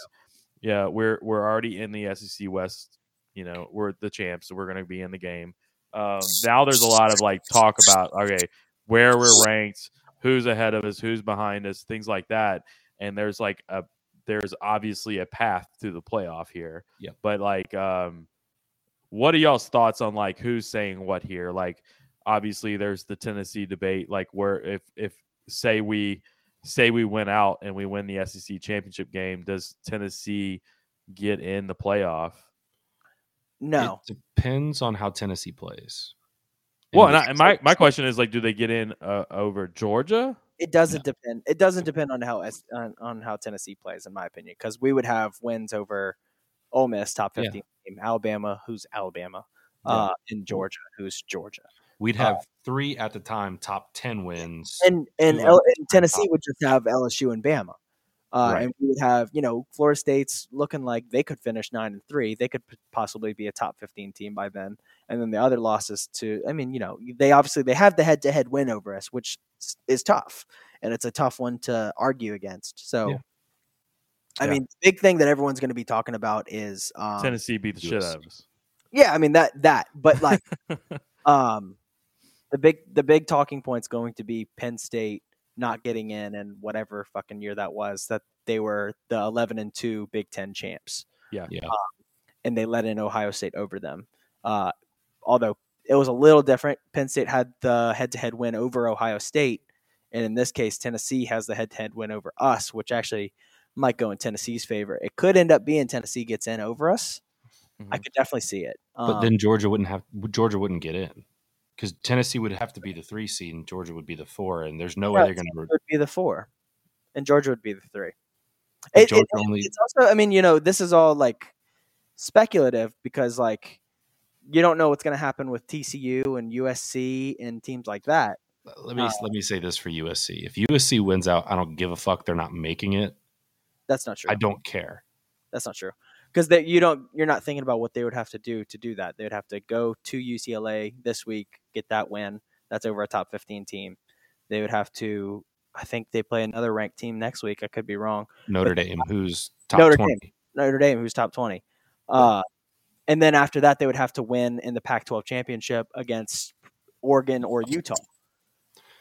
Yeah, we're we're already in the SEC West. You know, we're the champs, so we're going to be in the game. Um, now there's a lot of like talk about okay, where we're ranked, who's ahead of us, who's behind us, things like that. And there's like a there's obviously a path to the playoff here. Yep. But like, um, what are y'all's thoughts on like who's saying what here? Like, obviously there's the Tennessee debate. Like, where if if say we say we win out and we win the SEC championship game, does Tennessee get in the playoff? No, It depends on how Tennessee plays. Well, And and, I, and my my question is like, do they get in uh, over Georgia? It doesn't depend. It doesn't depend on how on, on how Tennessee plays, in my opinion, because we would have wins over Ole Miss, top Yeah. fifteen team, Alabama, who's Alabama, Yeah. uh, and Georgia, who's Georgia. we'd uh, have three at the time top ten wins. and and, L- and Tennessee would just have LSU and Bama, uh, Right. and we would have you know Florida State's looking like they could finish nine and three. They could p- possibly be a top fifteen team by then. And then the other losses to, I mean, you know, they obviously they have the head to head win over us, which is tough, and it's a tough one to argue against. So. Yeah. I Yeah. mean, the big thing that everyone's going to be talking about is um, Tennessee beat the shit out of us. yeah, I mean that that, but like, um, the big the big talking point's going to be Penn State not getting in, and whatever fucking year that was, that they were the eleven and two Big Ten champs, yeah, yeah, and they let in Ohio State over them. Uh, although it was a little different, Penn State had the head to head win over Ohio State, and in this case, Tennessee has the head to head win over us, which actually might go in Tennessee's favor. It could end up being Tennessee gets in over us. I Mhm. could definitely see it. but Um, then Georgia wouldn't have Georgia wouldn't get in because Tennessee would have to be the three seed and Georgia would be the four, and there's no way Right. they're going to. be the four, and Georgia would be the three. It- Georgia it- only it's also, I mean, you know, this is all like speculative because like you don't know what's going to happen with TCU and USC and teams like that. let me uh, let me say this for USC: if USC wins out, I don't give a fuck. They're not making it. That's not true. I don't care. That's not true because that you don't you're not thinking about what they would have to do to do that. They would have to go to UCLA this week, get that win. That's over a top 15 team. They would have to. I think they play another ranked team next week. I could be wrong. Notre Dame, who's top Notre twenty, Dame. Notre Dame, who's top 20. Uh, and then after that, they would have to win in the Pac 12 championship against Oregon or Utah.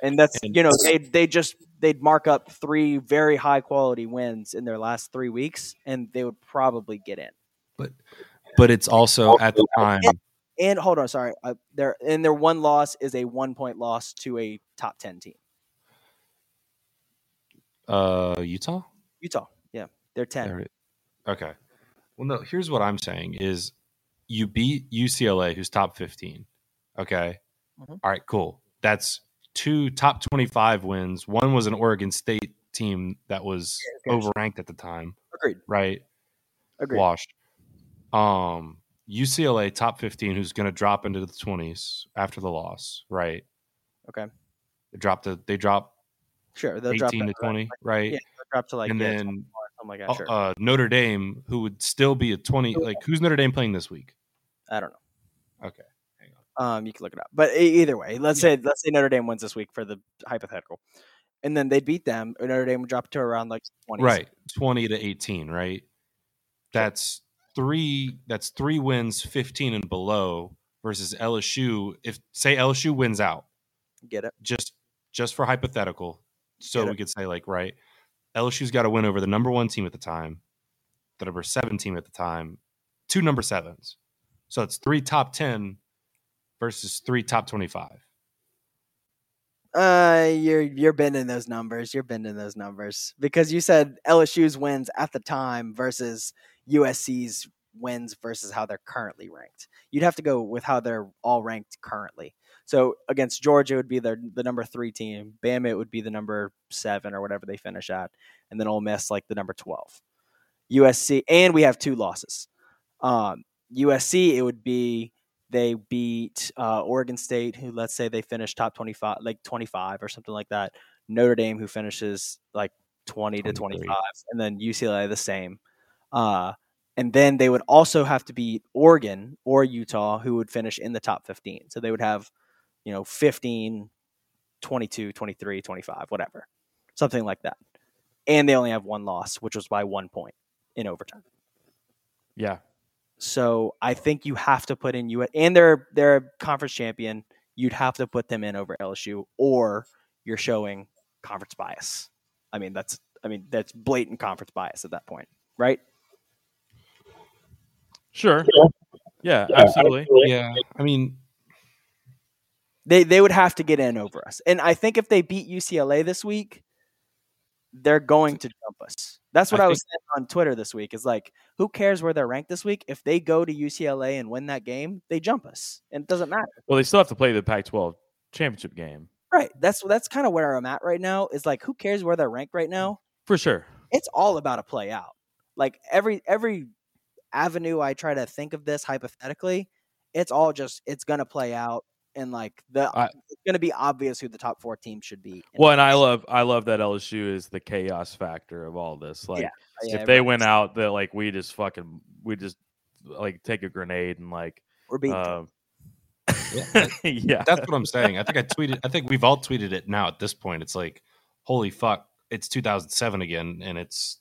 And that's, And- you know, they they just, they'd mark up three very high quality wins in their last three weeks, and they would probably get in. but but it's also at the time. And hold on, sorry. Uh, their, and their one loss is a one point loss to a top 10 team. Uh, Utah. Utah. Yeah. They're 10. There it- Okay. Well, no. Here's what I'm saying: is you beat UCLA, who's top 15. Okay. Mhm. All right. Cool. That's two top 25 wins. One was an Oregon State team that was cares? overranked at the time, Agreed. right? Agreed. Washed. Um, UCLA top 15, who's going to drop into the 20s after the loss, right? Okay. They dropped. The, they drop Sure. They'll 18 drop to that, 20, right? Yeah. Drop to like, and yeah, then 24 or something like that. uh, Sure. uh, Notre Dame, who would still be a 20. Like, who's Notre Dame playing this week? I don't know. Okay. Hang on. Um, you can look it up. But either way, let's say let's say Notre Dame wins this week for the hypothetical, and then they'd beat them. Notre Dame would drop to around like twenty. Right. 20 to 18, right? That's three that's three wins, 15 and below versus LSU. If say LSU wins out, Get it? just just for hypothetical, so we could say like, right, LSU's got to win over the number 1 team at the time, the number 7 team at the time, two number 7s. So it's three top 10 versus three top 25. Uh, you're you're bending those numbers. You're bending those numbers because you said LSU's wins at the time versus USC's wins versus how they're currently ranked. You'd have to go with how they're all ranked currently. So against Georgia it would be the the number three team. Bama it would be the number seven or whatever they finish at, and then Ole Miss like the number twelve. USC and we have two losses. Um, USC it would be they beat uh, Oregon State, who let's say they finish top twenty five, like twenty five or something like that. Notre Dame, who finishes like twenty to twenty five, and then UCLA the same. Uh, and then they would also have to beat Oregon or Utah, who would finish in the top 15. So they would have, you know, 15, 22, 23, 25, whatever, something like that. And they only have one loss, which was by one point in overtime. Yeah. So I think you have to put in you and they're they're a conference champion. You'd have to put them in over LSU, or you're showing conference bias. I mean, that's I mean that's blatant conference bias at that point, right? Sure. Yeah, absolutely. Yeah, I mean, They they would have to get in over us. And I think if they beat UCLA this week, they're going to jump us. That's what I I, was saying on Twitter this week. Is like, who cares where they're ranked this week? If they go to UCLA and win that game, they jump us, and it doesn't matter. Well, they still have to play the Pac-12 championship game Right. That's that's kind of where I'm at right now. Is like, who cares where they're ranked right mm, now? for sure. It's all about a play out. Like every every avenue I try to think of this hypothetically, it's all just it's gonna play out, and like the I- it's gonna be obvious who the top four teams should be. Well, and I love I love that LSU is the chaos factor of all this. Like, Yeah, if they everybody's- went out, that like we just fucking we just like take a grenade and like, we're beating. them. um, yeah, yeah, that's what I'm saying. I think I tweeted. I think we've all tweeted it now. At this point, it's like, holy fuck, it's 2007 again, and it's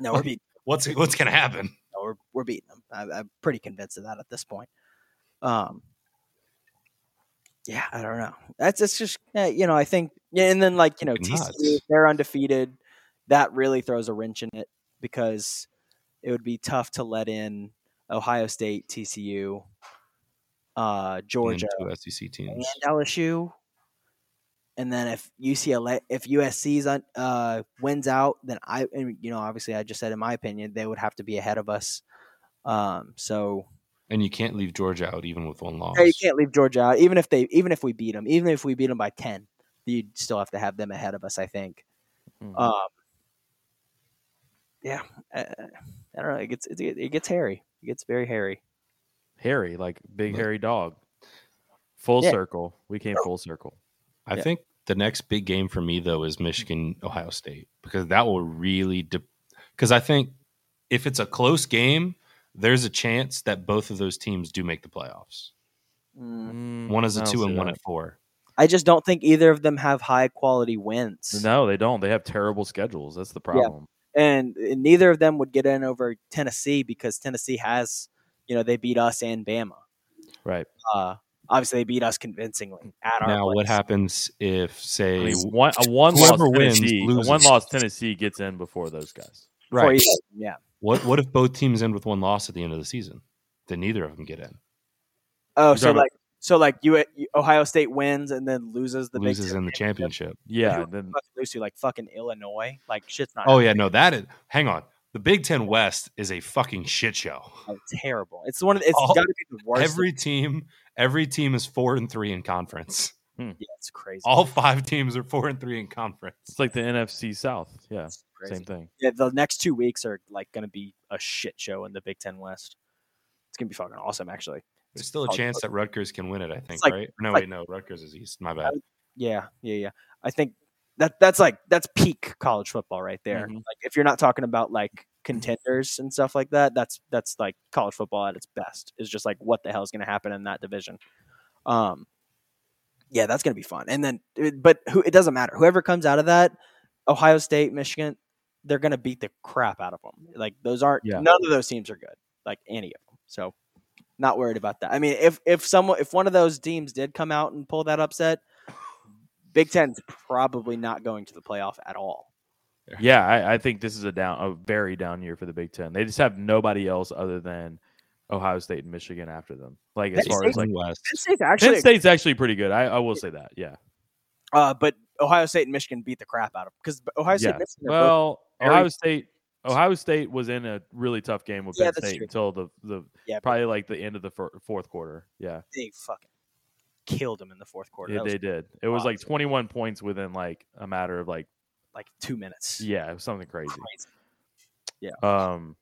no, we're beating. what's what's gonna happen? We're we're beating them. I, I'm pretty convinced of that at this point. Um, yeah, I don't know. That's it's just uh, you know I think yeah, and then like you know TCU they're undefeated. That really throws a wrench in it because it would be tough to let in Ohio State, TCU, uh, And Georgia, two SEC and. LSU. And then if UCLA, if USC's un- uh, wins out, then I, and, you know, obviously I just said in my opinion they would have to be ahead of us. Um, so And you can't leave Georgia out even with one loss. you can't leave Georgia out, even if they, even if we beat them, even if we beat them by ten, you'd still have to have them ahead of us. I think. Mhm. Um, yeah, uh, I don't know. It gets it, it gets hairy. It gets very hairy. hairy like big hairy dog. Full Yeah. circle. We came full circle. I Yeah. think the next big game for me though is Michigan Ohio State because that will really because I think if it's a close game, there's a chance that both of those teams do make the playoffs. Mm, One is a two and one that. at four. I just don't think either of them have high quality wins. No, they don't. They have terrible schedules. That's the problem. and and neither of them would get in over Tennessee because Tennessee has, you know, they beat us and Bama. Right. Uh, obviously, they beat us convincingly at our. Now, what happens if I say mean, one a one loss Whoever wins Tennessee, a one loss Tennessee gets in before those guys. Right? you- yeah. What what if both teams end with one loss at the end of the season? Then neither of them get in. Oh, You're so talking about- like, so like you, Ohio State wins and then loses the loses Ten in the championship. Yeah. Who Then fucking lose to like fucking Illinois. Like shit's not. Oh yeah, no, that is. Hang on, the Big Ten West is a fucking shit show. Oh, happening. terrible. It's one of. It's All- got to be the worst. Every team, every team is four and three in conference. yeah, it's crazy. All five teams are four and three in conference. it's like the NFC South. Yeah. Same thing. Yeah, the next two weeks are like going to be a shit show in the Big Ten West. It's gonna be fucking awesome, actually. There's still a chance that Rutgers can win it. I think, like- right? No, like- wait, no, Rutgers is East. My bad. Yeah, yeah, yeah. I think that that's like that's peak college football right there. Mhm. Like if you're not talking about like contenders and stuff like that, that's that's like college football at its best. Is just like what the hell is going to happen in that division. Um, yeah, that's going to be fun. And then, but who? It doesn't matter. Whoever comes out of that, Ohio State, Michigan, they're going to beat the crap out of them. Like those aren't. Yeah. None of those teams are good. Like any of them. So. Not worried about that. I mean, if if someone if one of those teams did come out and pull that upset, Big Ten's probably not going to the playoff at all. Yeah, I, I think this is a down, a very down year for the Big Ten. They just have nobody else other than Ohio State and Michigan after them. Like as Penn far as like West. Penn State's Penn actually, State's actually pretty good. I, I will say that. Yeah. uh, but Ohio State and Michigan beat the crap out of them. because Ohio State Yeah. and Michigan are both Well, very- Ohio State. Ohio State was in a really tough game with Yeah, Penn State true. until the the yeah, probably like the end of the fir- fourth quarter. Yeah, they fucking killed them in the fourth quarter. yeah they did. It was like 21 points within like a matter of like like two minutes. yeah, it was something crazy. Crazy. Um.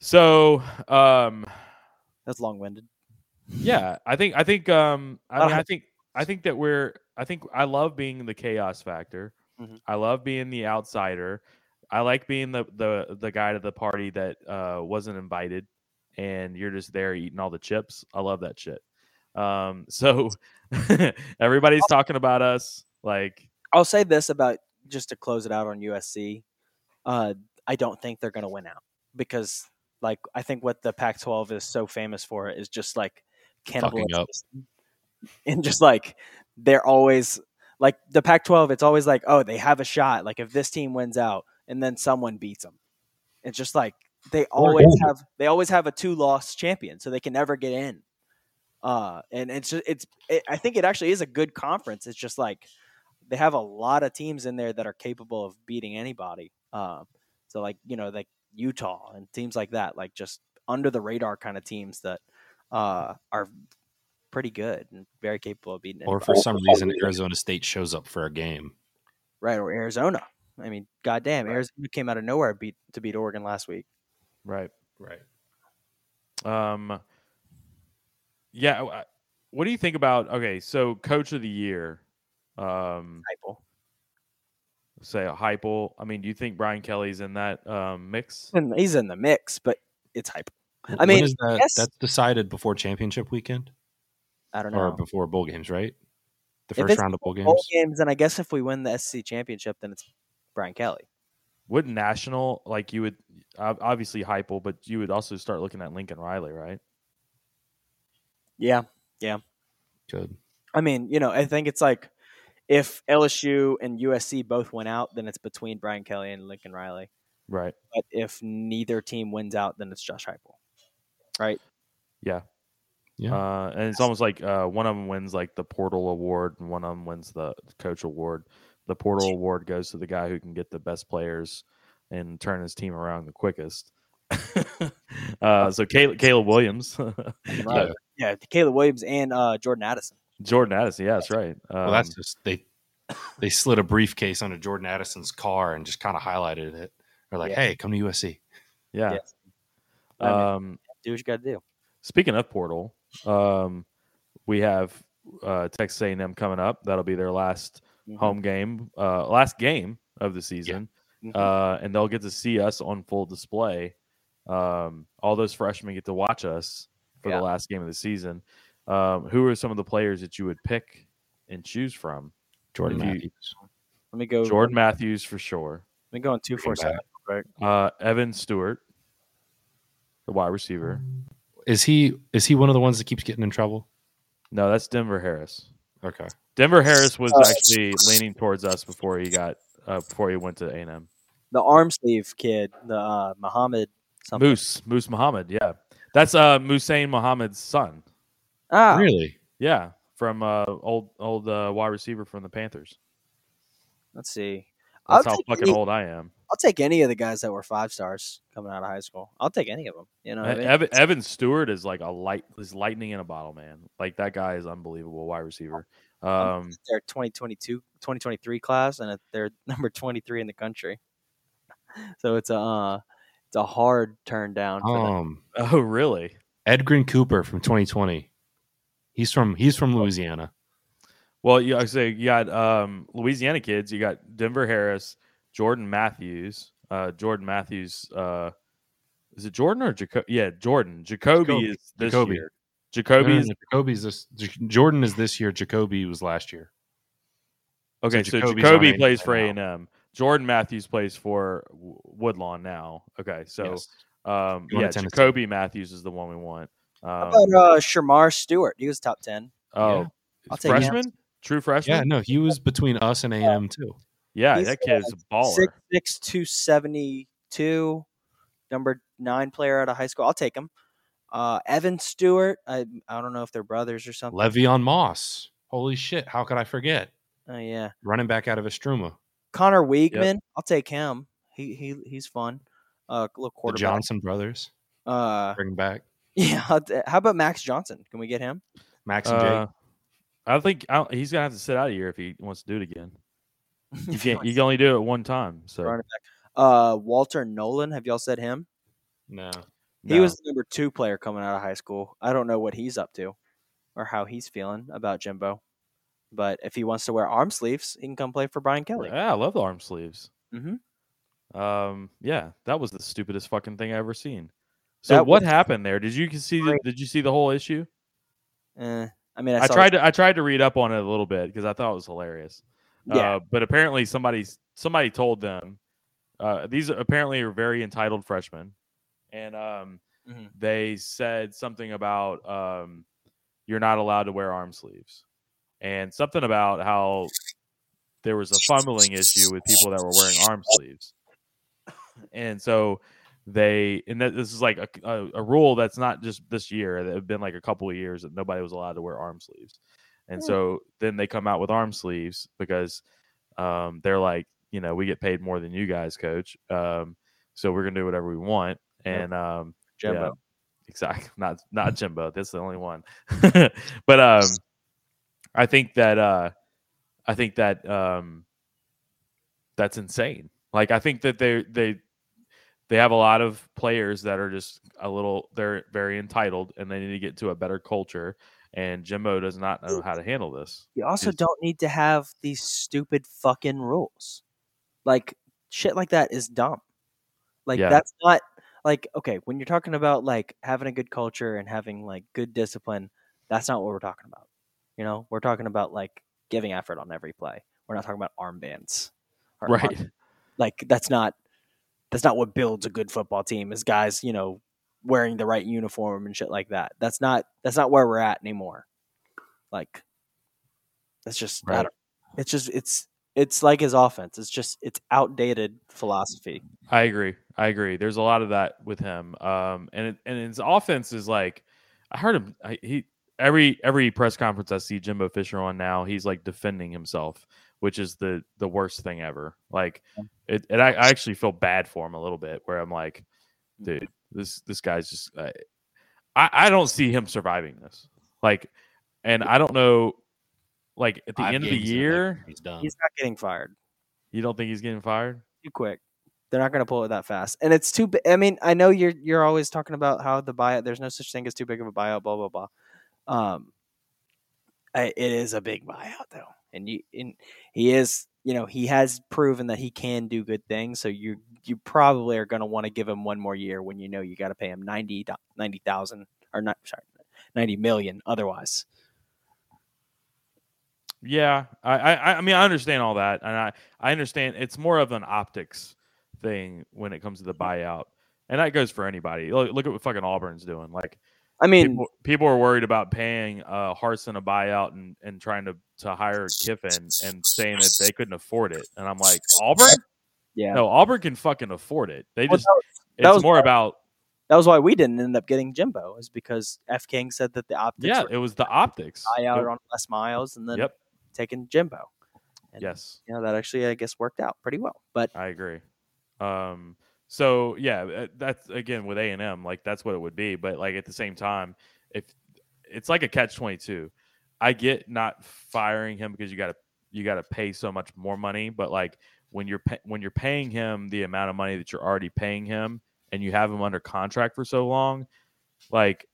So, um, That's long winded. yeah, I think I think um I mean I think I think that we're I think I love being the chaos factor. Mhm. I love being the outsider. I like being the the the guy to the party that uh wasn't invited and you're just there eating all the chips. I love that shit. Um so everybody's talking about us like I'll say this about just to close it out on USC. Uh, I don't think they're going to win out because, like, I think what the Pac-12 is so famous for is just like cannibalism, and just like they're always like the Pac-12. It's always like, oh, they have a shot. Like if this team wins out, and then someone beats them, it's just like they always have they always have a two-loss champion, so they can never get in. Uh, and it's just, it's it, I think it actually is a good conference. It's just like they have a lot of teams in there that are capable of beating anybody. Um, so like you know like Utah and teams like that, like just under the radar kind of teams that uh, are pretty good and very capable of beating. Anybody. Or for some reason, Arizona State shows up for a game. right or Arizona. I mean, goddamn, Arizona came out of nowhere beat to beat Oregon last week. right. Right. Um yeah, what do you think about okay, so coach of the year um Heupel. say a Heupel. I mean, do you think Brian Kelly's in that um, mix? And he's in the mix, but it's hype. I When mean, is that, yes. that's decided before championship weekend I don't know. or before bowl games, right? The first round of bowl games. Bowl games, and I guess if we win the SC championship, then it's Brian Kelly. Wouldn't national like you would ob- obviously Heupel, but you would also start looking at Lincoln Riley, right? Yeah, yeah, Good. I mean, you know, I think it's like if LSU and USC both win out, then it's between Brian Kelly and Lincoln Riley. Right. But if neither team wins out, then it's Josh Heupel. Right? Yeah. Yeah. Uh, and it's almost like uh, one of them wins like the Portal Award, and one of them wins the Coach Award. The Portal Award goes to the guy who can get the best players and turn his team around the quickest. uh, so Caleb, Caleb Williams, Right. Yeah, Caleb Williams and uh, Jordan Addison. Jordan Addison. Yeah, that's right. Um, Well, that's just they they slid a briefcase under Jordan Addison's car and just kind of highlighted it. They're like, Yeah. "Hey, come to USC." yeah. Yeah. I mean, Um, do what you got to do. Speaking of Portal, um, we have uh, Texas A&M coming up. That'll be their last Mhm. home game, uh, last game of the season, Mhm. uh, and they'll get to see us on full display. Um, all those freshmen get to watch us for Yeah. the last game of the season. Um, who are some of the players that you would pick and choose from? Jordan you- Matthews. Let me go. Jordan Matthews for sure. Let me go on two four seven. Uh, Evan Stewart, the wide receiver. Is he is he one of the ones that keeps getting in trouble? No, that's Denver Harris. Okay. Denver Harris was Uh, actually leaning towards us before he got uh, before he went to A and M. The arm sleeve kid, the uh, Muhammad something. Moose Moose Muhammad, yeah, that's uh Muhsin Muhammad's son. Ah, Really? Yeah, from uh old old uh, wide receiver from the Panthers. let's see. That's I'll how fucking any- old I am. I'll take any of the guys that were five stars coming out of high school. I'll take any of them. You know, what I mean? Evan, Evan Stewart is like a light is lightning in a bottle, man. Like that guy is unbelievable wide receiver. Um, their 2022 2023 class and they're number 23 in the country so it's a uh, it's a hard turn down for them. Um, oh really? Edgerrin Cooper from 2020. He's from he's from Louisiana. Well, you I say you got um, Louisiana kids. You got Denver Harris, Jordan Matthews. Uh, Jordan Matthews. Uh, is it Jordan or Jacob? Yeah, Jordan. Jacoby, Jacoby. is this Jacoby. year. Jacoby is Jacoby's this. Jordan is this year. Jacoby was last year. okay. so So Jacoby plays for A and M. Jordan Matthews plays for Woodlawn now. Okay, so Yes. um, yeah. Jacoby Matthews is the one we want. Um, How about uh Shemar Stewart? He was top 10. oh, yeah. I'll take him. freshman, true freshman. Yeah, no, he was between us and AM and too. Yeah, He's, that kid's a baller. Six six two seventy two, number nine player out of high school. I'll take him. Uh, Evan Stewart. I I don't know if they're brothers or something. Le'Veon Moss. Holy shit! How could I forget? Oh yeah, Running back out of Istrouma. Conner Weigman. I'll take him. He he he's fun. Uh, little quarterback. The. Johnson brothers. Uh, Bring him back yeah. How about Max Johnson? Can we get him? Max and Uh, Jake. I think I he's gonna have to sit out a year if he wants to do it again. You can't. You can only do it one time. So back. Uh, Walter Nolen. Have y'all said him? No. He no. was the number two player coming out of high school. I don't know what he's up to or how he's feeling about Jimbo. But if he wants to wear arm sleeves, he can come play for Brian Kelly. Yeah, I love the arm sleeves. Mhm. Um, yeah, that was the stupidest fucking thing I ever seen. So what happened there? Did you see? The, did you see the whole issue? Eh, I mean, I, I, tried to. I tried to read up on it a little bit because I thought it was hilarious. Yeah. Uh, but apparently somebody's somebody told them uh, these apparently are very entitled freshmen, and um, Mhm. they said something about um, you're not allowed to wear arm sleeves, and something about how there was a fumbling issue with people that were wearing arm sleeves, and so they and that this is like a, a, a rule that's not just this year that have been like a couple of years that nobody was allowed to wear arm sleeves. And Hmm. so then they come out with arm sleeves because um, they're like you know we get paid more than you guys coach um, so we're gonna do whatever we want. And um, Jimbo. yeah, exactly not not jimbo that's the only one. But um i think that uh i think that um that's insane. Like i think that they they they have a lot of players that are just a little they're very entitled and they need to get to a better culture and jimbo does not know how to handle this You also is- don't need to have these stupid fucking rules. Like shit like that is dumb. Like Yeah. that's not like okay, when you're talking about like having a good culture and having like good discipline, that's not what we're talking about. You know, we're talking about like giving effort on every play. We're not talking about armbands. or arm- right like that's not that's not what builds a good football team is guys, you know, wearing the right uniform and shit like that. That's not that's not where we're at anymore. Like that's just I Right. don't, it's just it's it's like his offense. It's just it's outdated philosophy. I agree. I agree. There's a lot of that with him. Um, and it, and his offense is like, I heard him. I, he every every press conference I see Jimbo Fisher on now, he's like defending himself, which is the the worst thing ever. Like, it. And I, I actually feel bad for him a little bit, where I'm like, dude, this this guy's just. I I, I don't see him surviving this. Like, and I don't know. Like at the Five end of the games in, like, year, he's done. He's not getting fired you don't think he's getting fired? too quick. They're not going to pull it that fast, and it's too. bi- I mean, I know you're you're always talking about how the buyout. There's no such thing as too big of a buyout. Blah blah blah. Um, I, it is a big buyout though, and you and he is. You know, he has proven that he can do good things. So you you probably are going to want to give him one more year when you know you got to pay him 90 90,000 or not sorry 90 million otherwise. Yeah, I, I, I mean, I understand all that, and I, I understand it's more of an optics thing when it comes to the buyout, and that goes for anybody. Look, look at what fucking Auburn's doing. Like, I mean, people, people are worried about paying uh, Harsin a buyout and, and trying to to hire Kiffin and saying that they couldn't afford it, and I'm like, Auburn? yeah. No, Auburn can fucking afford it. They Well, just that was- that it's was more why- about That was why we didn't end up getting Jimbo, is because F King said that the optics yeah, it was the optics. buyout It- on Les Miles and then Yep. taking Jimbo. And, yes. You know, that actually, I guess, worked out pretty well. But I agree. Um, so yeah, uh, that's again with A and M, like that's what it would be. But like at the same time, if it's like a catch twenty two, I get not firing him because you got to you got to pay so much more money. But like when you're pa- when you're paying him the amount of money that you're already paying him, and you have him under contract for so long, like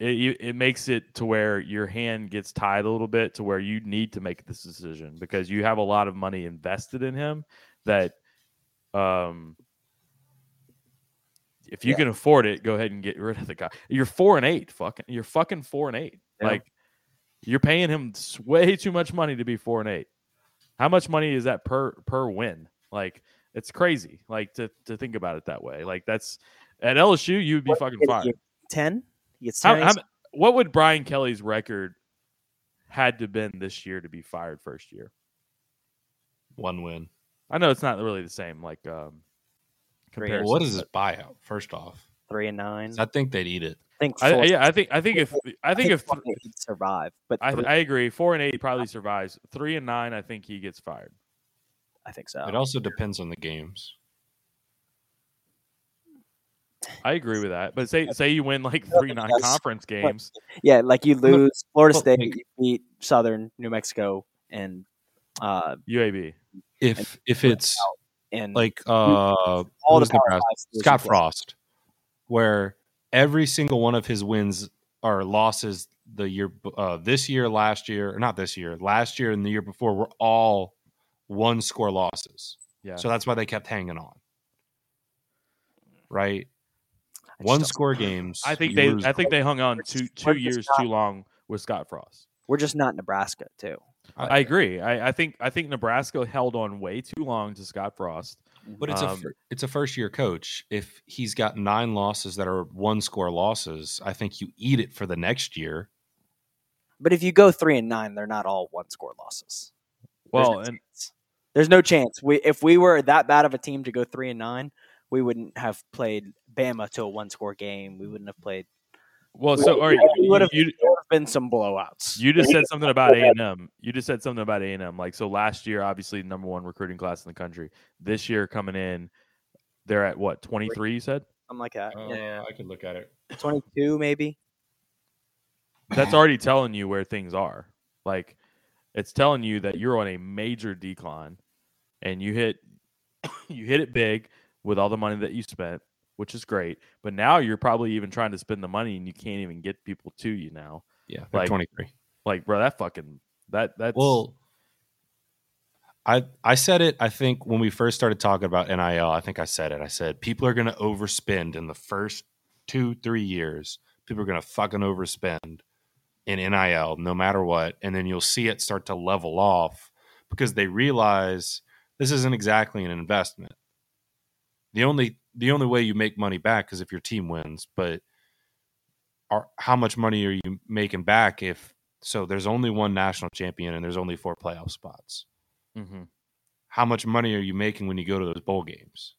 it it makes it to where your hand gets tied a little bit to where you need to make this decision because you have a lot of money invested in him that um if you Yeah. can afford it go ahead and get rid of the guy you're four and eight fucking you're fucking four and eight Yeah. like you're paying him way too much money to be four and eight how much money is that per per win like it's crazy like to to think about it that way like that's at lsu you would be What fucking did he fired 10? He gets how, how, what would Brian Kelly's record had to been this year to be fired first year? One win. I know it's not really the same, like um, Three Well, what is his buyout? First off, three and nine. I think they'd eat it. I think. I, four- yeah, I think I think if I think if four and eight he'd survive, but I, three- I agree, four and eight probably survives. Three and nine, I think he gets fired. I think so. It also depends on the games. I agree with that. But say say you win like three non-conference games. Yeah, like you lose Florida State, you beat Southern New Mexico, and uh, UAB. If if it's and like uh all the Power Nebraska? Scott. Frost, where every single one of his wins or losses the year uh, this year, last year, or not this year, last year and the year before were all one score losses. Yeah. So that's why they kept hanging on. Right? One score games. I think they I think they hung on We're two two years not- too long with Scott Frost. We're just not Nebraska, too. I agree. I, I think I think Nebraska held on way too long to Scott Frost. But it's a Um, fir- it's a first year coach. If he's got nine losses that are one score losses, I think you eat it for the next year. But if you go three and nine, they're not all one score losses. There's Well, no and chance. there's no chance. We if we were that bad of a team to go three and nine, we wouldn't have played Bama to a one score game. We wouldn't have played. well, so all right, we would have. you, there would have been some blowouts. you just said something about A and M. You just said something about A and M. Like so, last year, obviously number one recruiting class in the country. This year coming in, they're at what twenty three. You said I'm like that. Oh, yeah, I could look at it. twenty two maybe. that's already telling you where things are. Like it's telling you that you're on a major decline, and you hit you hit it big with all the money that you spent, which is great. But now you're probably even trying to spend the money, and you can't even get people to you now. Yeah, they're Like- 23. Like, bro, that fucking that that's Well, I I said it. I think when we first started talking about NIL, I think I said it. I said people are going to overspend in the first two three years. People are going to fucking overspend in NIL, no matter what, and then you'll see it start to level off because they realize this isn't exactly an investment. The only the only way you make money back is if your team wins, but are, how much money are you making back if so there's only one national champion and there's only four playoff spots. Mhm. How much money are you making when you go to those bowl games?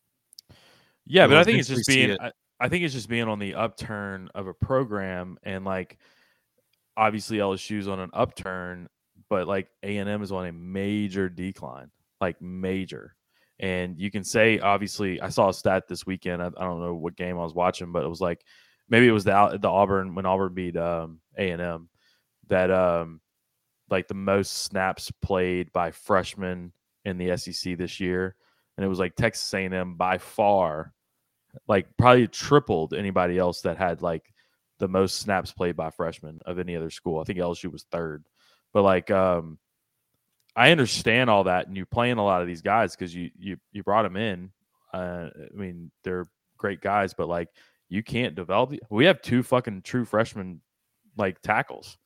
Yeah, but I think it's just being. it. I, I think it's just being on the upturn of a program, and like obviously LSU's on an upturn, but like A and M is on a major decline, like major. And you can say obviously, I saw a stat this weekend. I, I don't know what game I was watching, but it was like maybe it was the the Auburn when Auburn beat um, A and M that um like the most snaps played by freshmen in the SEC this year, and it was like Texas A&M by far, like probably tripled anybody else that had like the most snaps played by freshmen of any other school. I think LSU was third, but like um, I understand all that, and you're playing a lot of these guys because you you you brought them in. Uh, I mean, they're great guys, but like you can't develop. We have two fucking true freshmen like tackles.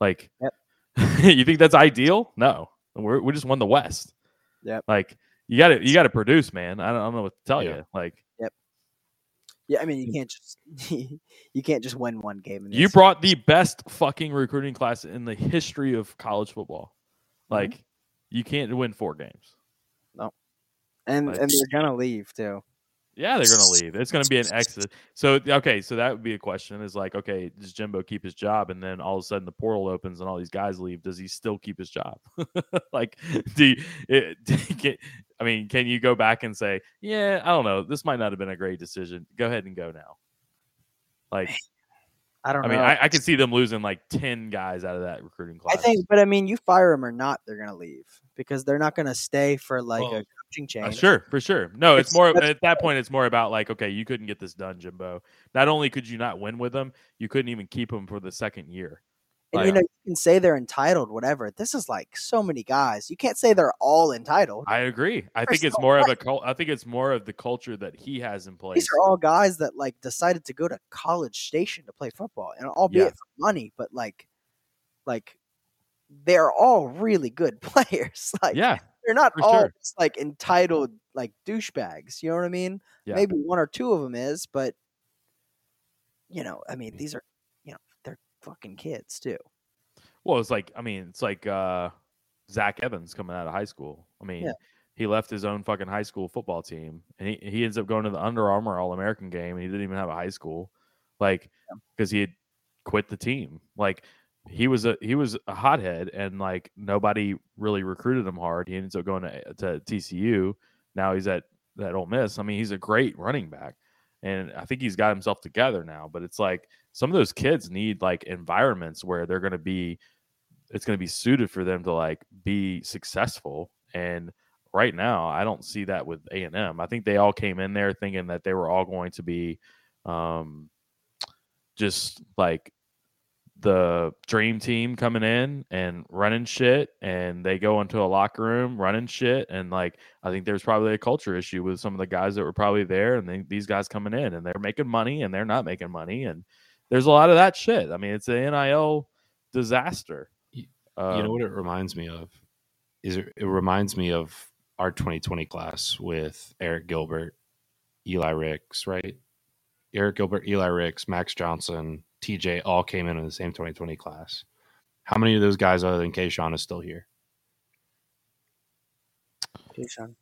Like, Yep. you think that's ideal? No, we're we just won the West. Yep. Like you got to you got to produce, man. I don't, I don't know what to tell Yeah. you. Like Yep. Yeah, I mean you mm. can't just you can't just win one game. In you this. brought the best fucking recruiting class in the history of college football. Mm-hmm. Like you can't win four games. No, and like- and they're gonna leave too. Yeah, they're gonna leave. It's gonna be an exit. So okay, so that would be a question: is like, okay, does Jimbo keep his job, and then all of a sudden the portal opens and all these guys leave? Does he still keep his job? like, do you, it, can, I mean, can you go back and say, yeah, I don't know, this might not have been a great decision. Go ahead and go now. Like, I don't I know. mean, I, I could see them losing like ten guys out of that recruiting class. I think, but I mean, you fire them or not, they're gonna leave because they're not gonna stay for like Well, a coaching change. Uh, sure, for sure. No, it's It's- more at that point. It's more about like, okay, you couldn't get this done, Jimbo. Not only could you not win with them, you couldn't even keep them for the second year. And you know, you can say they're entitled, whatever. This is like so many guys. You can't say they're all entitled. I agree. I There's think it's no more of way. a cul- I think it's more of the culture that he has in place. These are all guys that like decided to go to College Station to play football, and albeit Yeah. for money, but like, like they're all really good players. like, yeah, they're not for all sure. just like entitled like douchebags. You know what I mean? Yeah. Maybe one or two of them is, but you know, I mean, these are you know they're fucking kids too. Well, it's like I mean, it's like uh, Zach Evans coming out of high school. I mean, Yeah. he left his own fucking high school football team, and he, he ends up going to the Under Armour All American game, and he didn't even have a high school, like because he had quit the team. Like he was a he was a hothead, and like nobody really recruited him hard. He ends up going to, to TCU. Now he's at that Ole Miss. I mean, he's a great running back, and I think he's got himself together now. But it's like some of those kids need like environments where they're going to be it's going to be suited for them to like be successful and right now i don't see that with a&m i think they all came in there thinking that they were all going to be um, just like the dream team coming in and running shit and they go into a locker room running shit and like i think there's probably a culture issue with some of the guys that were probably there and they, these guys coming in and they're making money and they're not making money and there's a lot of that shit i mean it's an nil disaster you Um, know what it reminds me of? Is it, it reminds me of our 2020 class with Arik Gilbert, Eli Ricks, right? Arik Gilbert, Eli Ricks, Max Johnson, TJ all came in in the same 2020 class. How many of those guys other than Kayshon is still here? Keyshawn.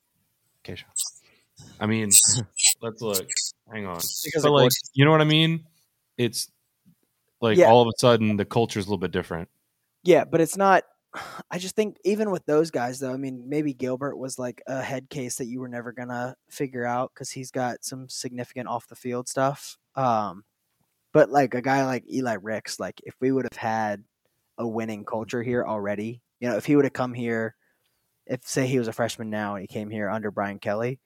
Kayshon. I mean, let's look. Hang on. Because like, you know what I mean? It's like Yeah. all of a sudden the culture is a little bit different. Yeah, but it's not. I just think even with those guys, though, I mean, maybe Gilbert was like a head case that you were never gonna figure out because he's got some significant off the field stuff. Um, but like a guy like Eli Ricks, like if we would have had a winning culture here already, you know, if he would have come here, if say he was a freshman now and he came here under Brian Kelly,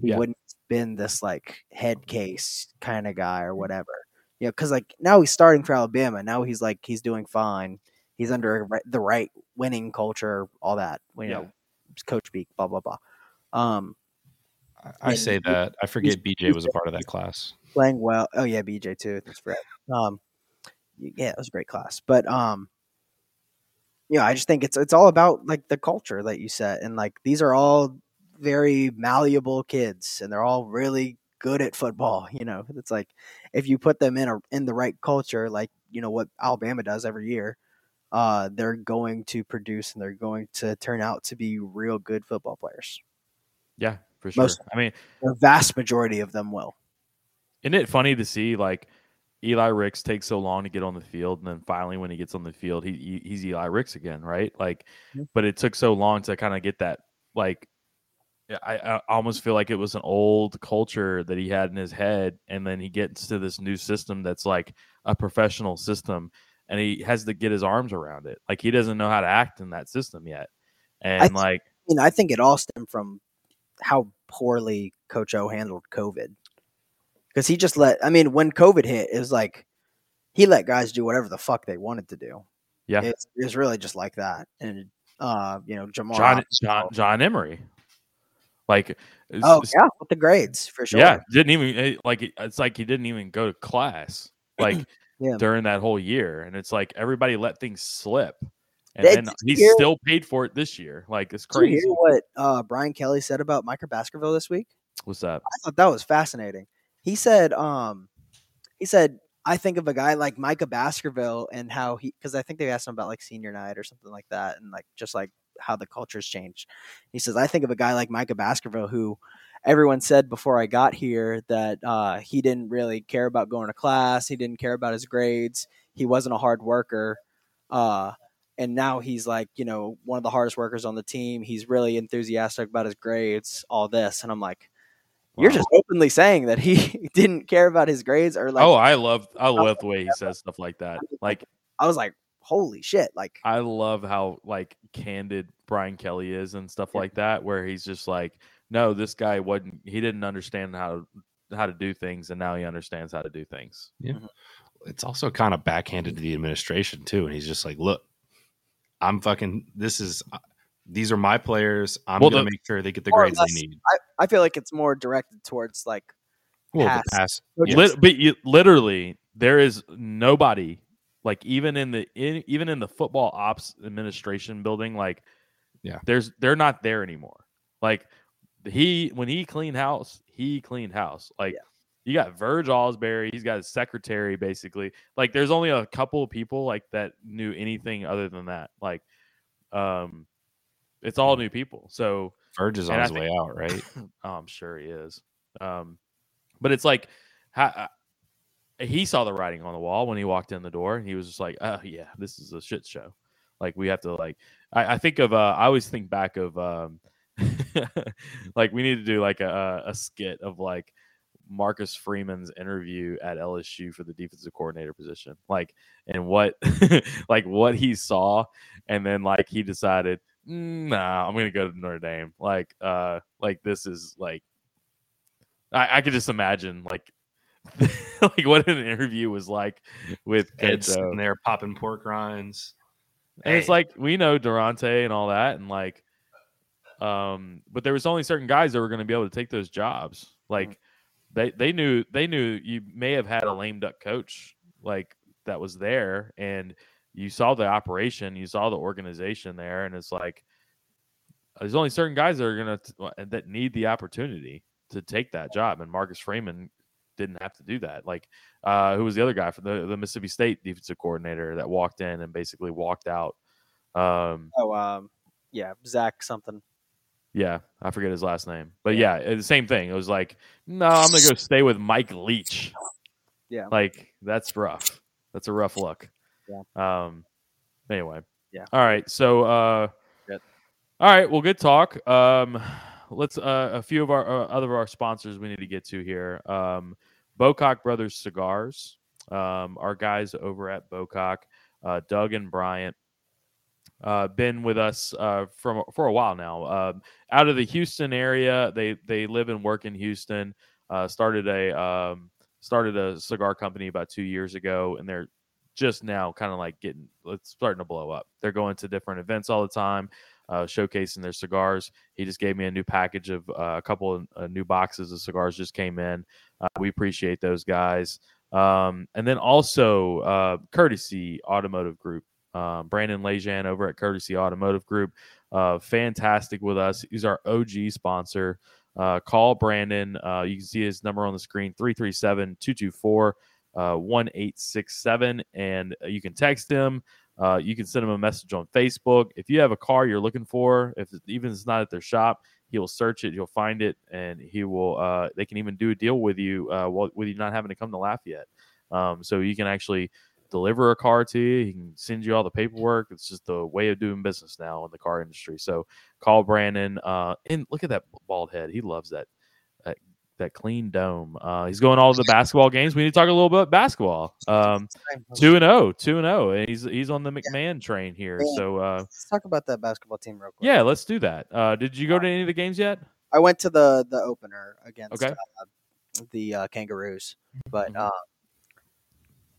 he Yeah. wouldn't have been this like head case kind of guy or whatever. You know, because like now he's starting for Alabama. Now he's like he's doing fine. He's under the right winning culture, all that. You Yeah. know, coach speak, blah blah blah. Um, I, I say that. I forget BJ was a part of that class. Playing well. Oh yeah, BJ too. That's right. Um, yeah, it was a great class. But um, you know, I just think it's it's all about like the culture that you set, and like these are all very malleable kids, and they're all really good at football. You know, it's like if you put them in a in the right culture, like you know what Alabama does every year. Uh, they're going to produce and they're going to turn out to be real good football players. yeah for sure Most- i mean The vast majority of them will. Isn't it funny to see like Eli Ricks takes so long to get on the field, and then finally when he gets on the field, he, he he's Eli Ricks again, right? Like, but it took so long to kind of get that. Like, I, I almost feel like it was an old culture that he had in his head, and then he gets to this new system that's like a professional system, and he has to get his arms around it. Like he doesn't know how to act in that system yet, and think- like you know, I think it all stemmed from how poorly Coach O handled COVID. Because he just let, I mean, when COVID hit, it was like he let guys do whatever the fuck they wanted to do. Yeah. It's, it's really just like that. And, uh, you know, Jamar. John John John Emery, like Oh, yeah, with the grades, for sure. Yeah, didn't even eh, like it's like he didn't even go to class like Yeah. during that whole year, and it's like everybody let things slip, and then you he hear- still paid for it this year. Like it's Did you crazy. hear what uh, Brian Kelly said about Micah Baskerville this week? What's that? I thought that was fascinating. He said, um, he said, I think of a guy like Micah Baskerville and how he, because I think they asked him about like senior night or something like that, and like just like how the culture's changed. He says, I think of a guy like Micah Baskerville who everyone said before I got here that uh, he didn't really care about going to class, he didn't care about his grades, he wasn't a hard worker. Uh, and now he's like, you know, one of the hardest workers on the team. He's really enthusiastic about his grades, all this. And I'm like, you're just openly saying that he didn't care about his grades or like oh, I love I love the way he says stuff like that. Like I was like, holy shit. Like I love how like candid Brian Kelly is and stuff Yeah. like that, where he's just like, no, this guy wasn't. He didn't understand how how to do things, and now he understands how to do things. Yeah, mm-hmm. it's also kind of backhanded to the administration too, and he's just like, "Look, I'm fucking. This is. These are my players. I'm Well, gonna make sure they get the grades less. they need." I, I feel like it's more directed towards like Well, pass. the pass. Coaches. yes. Lit- but you, literally, there is nobody like even in the in, even in the football ops administration building, like Yeah. there's they're not there anymore. Like he when he cleaned house, he cleaned house. Like Yeah. you got Verge Ausberry, he's got his secretary basically. Like there's only a couple of people like that knew anything other than that. Like um it's all new people. So Verge is on his think- way out, right? oh, I'm sure he is. Um, but it's like, ha, he saw the writing on the wall when he walked in the door, and he was just like, "Oh yeah, this is a shit show." Like we have to like. I, I think of. Uh, I always think back of. Um, like we need to do like a, a skit of like Marcus Freeman's interview at LSU for the defensive coordinator position, like and what, like what he saw, and then like he decided, "Mm, nah, I'm gonna go to Notre Dame. Like, uh, like this is like, I, I could just imagine like, like what an interview was like with O. sitting there popping pork rinds. And it's like we know Daronte and all that, and like, um, but there was only certain guys that were going to be able to take those jobs. Like, they they knew they knew you may have had a lame duck coach like that was there, and you saw the operation, you saw the organization there, and it's like there's only certain guys that are going to that need the opportunity to take that job, and Marcus Freeman didn't have to do that. Like, uh, who was the other guy for the, the Mississippi State defensive coordinator that walked in and basically walked out? Um, Oh, um, yeah, Zach something. yeah, I forget his last name, but yeah, the same thing. It was like, no, I'm gonna go stay with Mike Leach. Yeah. like that's rough. That's a rough look. Yeah. Um. Anyway. Yeah. All right. So. uh Good. All right. Well, good talk. Um. Let's uh, a few of our uh, other of our sponsors we need to get to here. Um, Bocock Brothers Cigars. Um, our guys over at Bocock, uh, Doug and Bryant, uh, been with us uh, from for a while now. Um, out of the Houston area, they they live and work in Houston. Uh, started a um, started a cigar company about two years ago, and they're just now kind of like getting it's starting to blow up. They're going to different events all the time, uh, showcasing their cigars. He just gave me a new package of uh, a couple of uh, new boxes of cigars just came in. Uh, we appreciate those guys. Um, and then also uh, Courtesy Automotive Group. Um, Brandon Lejean over at Courtesy Automotive Group, uh, fantastic with us. He's our OG sponsor. Call Brandon. You can see his number on the screen 337 224 1867. And you can text him. Uh, you can send him a message on Facebook. If you have a car you're looking for, if even if it's not at their shop, he will search it, he'll find it, and he will. Uh, they can even do a deal with you, uh, while, with you not having to come to Lafayette. Um, so you can actually deliver a car to you. He can send you all the paperwork. It's just the way of doing business now in the car industry. So call Brandon. Uh, and look at that bald head. He loves that that, clean dome. Uh, he's going all the basketball games. We need to talk a little bit two Um, two and zero, two and and he's he's on the McMahon train here. So uh, Let's talk about that basketball team real quick. yeah, let's do that. Uh, did you go to any of the games yet? I went to the the opener against Okay. uh, the uh, Kangaroos, but Mhm. uh,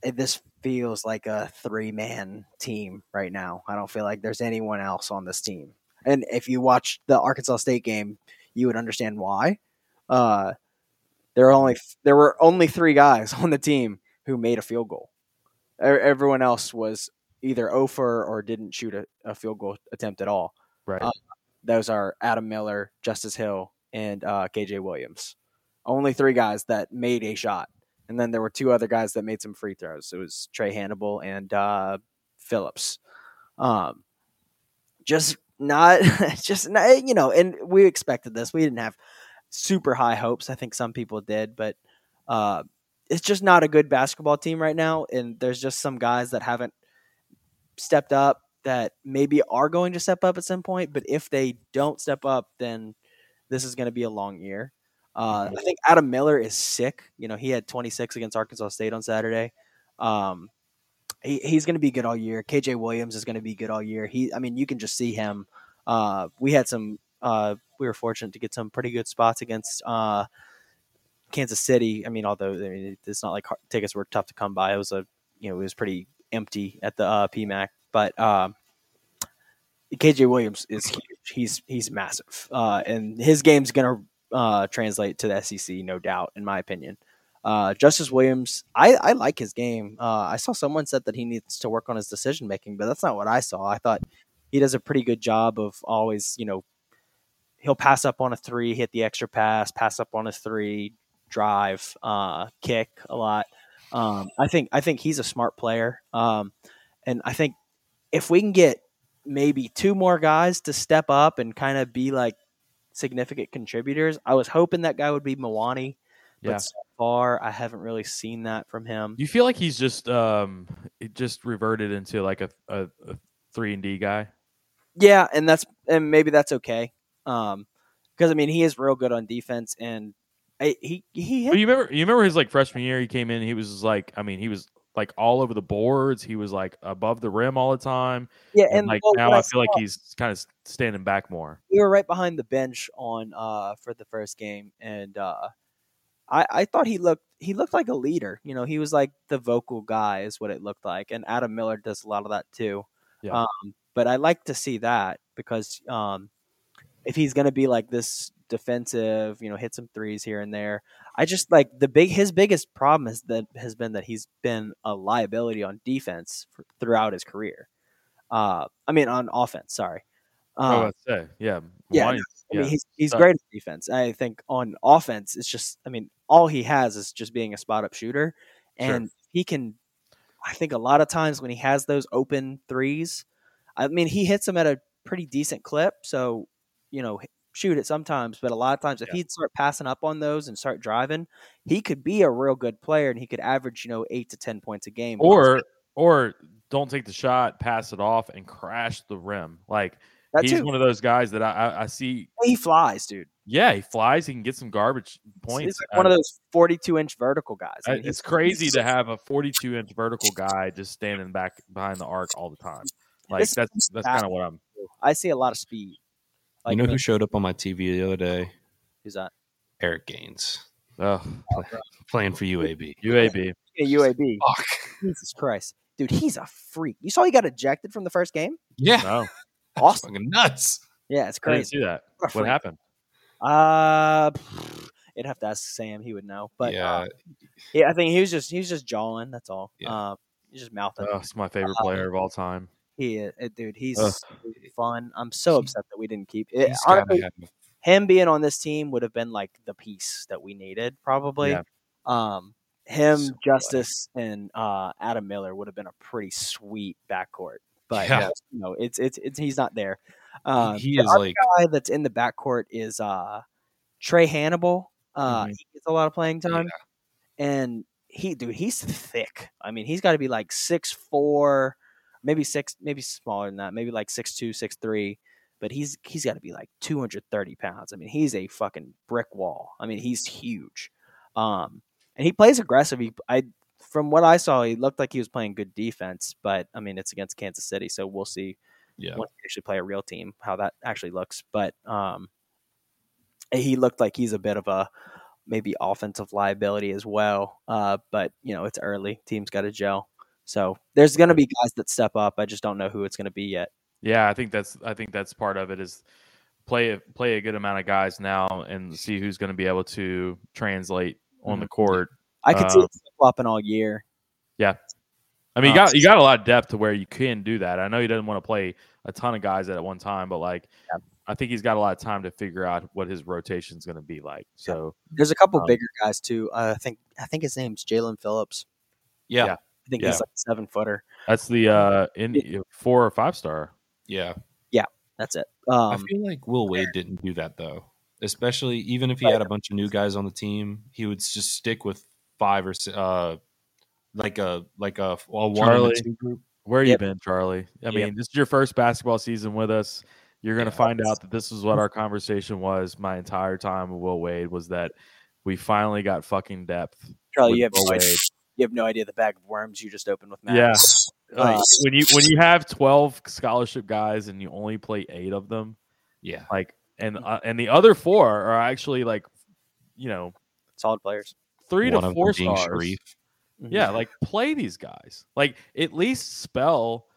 it, this feels like a three man team right now. I don't feel like there's anyone else on this team. And if you watch the Arkansas State game, you would understand why. There are only there were only three guys on the team who made a field goal. Everyone else was either over or didn't shoot a, a field goal attempt at all Right. Uh, those are Adam Miller, Justice Hill, and uh, KJ Williams. Only three guys that made a shot, and then there were two other guys that made some free throws. It was Trae Hannibal and uh, Phillips. Um, just not, just not, you know. And we expected this. We didn't have super high hopes. I think some people did, but uh, it's just not a good basketball team right now. And there's just some guys that haven't stepped up that maybe are going to step up at some point. But if they don't step up, then this is going to be a long year. Uh, I think Adam Miller is sick. You know, he had 26 against Arkansas State on Saturday. Um, he, he's going to be good all year. KJ Williams is going to be good all year. He, I mean, you can just see him. Uh, we had some. Uh, we were fortunate to get some pretty good spots against uh, Kansas City. I mean, although I mean, it's not like tickets were tough to come by. It was a, you know, it was pretty empty at the uh, PMAC. But um, KJ Williams is huge. He's he's massive, uh, and his game's gonna uh, translate to the SEC, no doubt, in my opinion. Uh, Justice Williams, I, I like his game. Uh, I saw someone said that he needs to work on his decision making, but that's not what I saw. I thought he does a pretty good job of always, you know, he'll pass up on a three, hit the extra pass, pass up on a three, drive, uh, kick a lot. Um, I think I think he's a smart player, um, and I think if we can get maybe two more guys to step up and kind of be like significant contributors. I was hoping that guy would be Mwani, but Yeah. so far I haven't really seen that from him. You feel like he's just um it just reverted into like a a, a three and D guy. Yeah, and that's and maybe that's okay. Um, because I mean he is real good on defense, and I, he he hit But you remember you remember his like freshman year he came in he was like I mean he was like all over the boards he was like above the rim all the time yeah, and, and like now what I feel like he's kind of standing back more. we were right behind the bench on uh for the first game and uh I, I thought he looked he looked like a leader. You know, he was like the vocal guy is what it looked like. And Adam Miller does a lot of that too. Yeah. Um but I like to see that because um if he's gonna be like this defensive, you know, hit some threes here and there. I just like the big his biggest problem is that has been that he's been a liability on defense for, throughout his career. Uh I mean on offense, sorry. I Um, about say yeah yeah, Wany's- I mean, yeah. he's he's So- great at defense. I think on offense, it's just, I mean, all he has is just being a spot up shooter, Sure. and he can. I think a lot of times when he has those open threes, I mean, he hits them at a pretty decent clip. So, you know, shoot it sometimes, but a lot of times if Yeah. he'd start passing up on those and start driving, he could be a real good player, and he could average, you know, eight to ten points a game. or or don't take the shot pass it off and crash the rim like that he's too. one of those guys that I, I, I see he flies, dude. yeah he flies he can get some garbage He's points like one of those forty-two inch vertical guys. I mean, it's crazy to have a 42 inch vertical guy just standing back behind the arc all the time. Like that's that's kind of what I'm. I see a lot of speed. You know me- who showed up on my TV the other day? who's that? Eric Gaines Oh, playing for UAB. UAB. Yeah, UAB. Fuck. Jesus Christ, dude, he's a freak. You saw he got ejected from the first game. Yeah, No, Awesome. fucking nuts. Yeah, it's I didn't crazy. see that. What What happened? Uh, you'd have to ask Sam. He would know. But yeah, uh, yeah, I think he was just he was just jawing. That's all. Yeah. He's just mouthing. Oh, it's my favorite Uh, player of all time. He, uh, dude, he's Ugh. fun. I'm so upset that we didn't keep it. Honestly, him being on this team would have been like the piece that we needed, probably. Yeah. Um, him, So. Justice, and uh, Adam Miller would have been a pretty sweet backcourt. But Yeah. you know, it's it's it's he's not there. Uh, he the is like guy that's in the backcourt is uh, Trae Hannibal. Uh, Mhm. He gets a lot of playing Yeah. time, and he, dude, he's thick. I mean, he's got to be like six four, maybe six, maybe smaller than that, maybe like six two, six three. But he's he's got to be like two hundred thirty pounds. I mean, he's a fucking brick wall. I mean, he's huge. Um, and he plays aggressive. He, I, from what I saw, he looked like he was playing good defense. But I mean, it's against Kansas City, so we'll see yeah. once we actually play a real team, how that actually looks. But um, he looked like he's a bit of a maybe offensive liability as well. Uh, but you know, it's early. Team's got to gel. So there's going to be guys that step up. I just don't know who it's going to be yet. Yeah, I think that's I think that's part of it is play a- play a good amount of guys now and see who's going to be able to translate on the court. I could see Um, it flopping all year. Yeah, I mean, you Uh, got you got a lot of depth to where you can do that. I know he doesn't want to play a ton of guys at one time, but like Yeah. I think he's got a lot of time to figure out what his rotation is going to be like. So There's a couple um, bigger guys too. Uh, I think I think his name's Jalen Phillips. yeah, Yeah. I think Yeah. he's like a seven footer. that's the uh in four or five star. yeah. Yeah, that's it. I Um, feel like Will Wade didn't do that though. Especially even if he had a bunch of new guys on the team, he would just stick with five or si- uh, like a like a, a one and Charlie. two group. Where Yep. you been, Charlie? I Yep. mean, this is your first basketball season with us. You're going to Yeah. find out that this is what our conversation was my entire time with Will Wade was that we finally got fucking depth. Charlie, you have Will no idea. Wade. You have no idea the bag of worms you just opened with Matt. Yeah. Like, Uh, when you when you have 12 scholarship guys and you only play 8 of them, Yeah, like and uh, and the other 4 are actually like you know, solid players. 3 one to 4 them stars. Shareef. Yeah, like play these guys. Like at least spell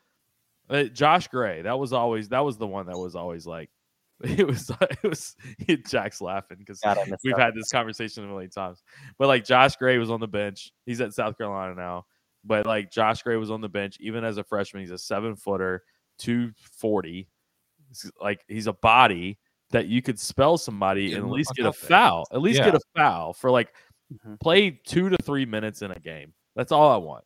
uh, Josh Gray. That was always that was the one that was always like it was it was Jack's laughing because God, I missed we've that. had this conversation a million times. But like Josh Gray was on the bench. He's at South Carolina now. But like Josh Gray was on the bench even as a freshman. He's a seven footer, two forty. Like he's a body that you could spell somebody and at least get a foul. At least get a foul for like Mhm. play two to three minutes in a game. That's all I want.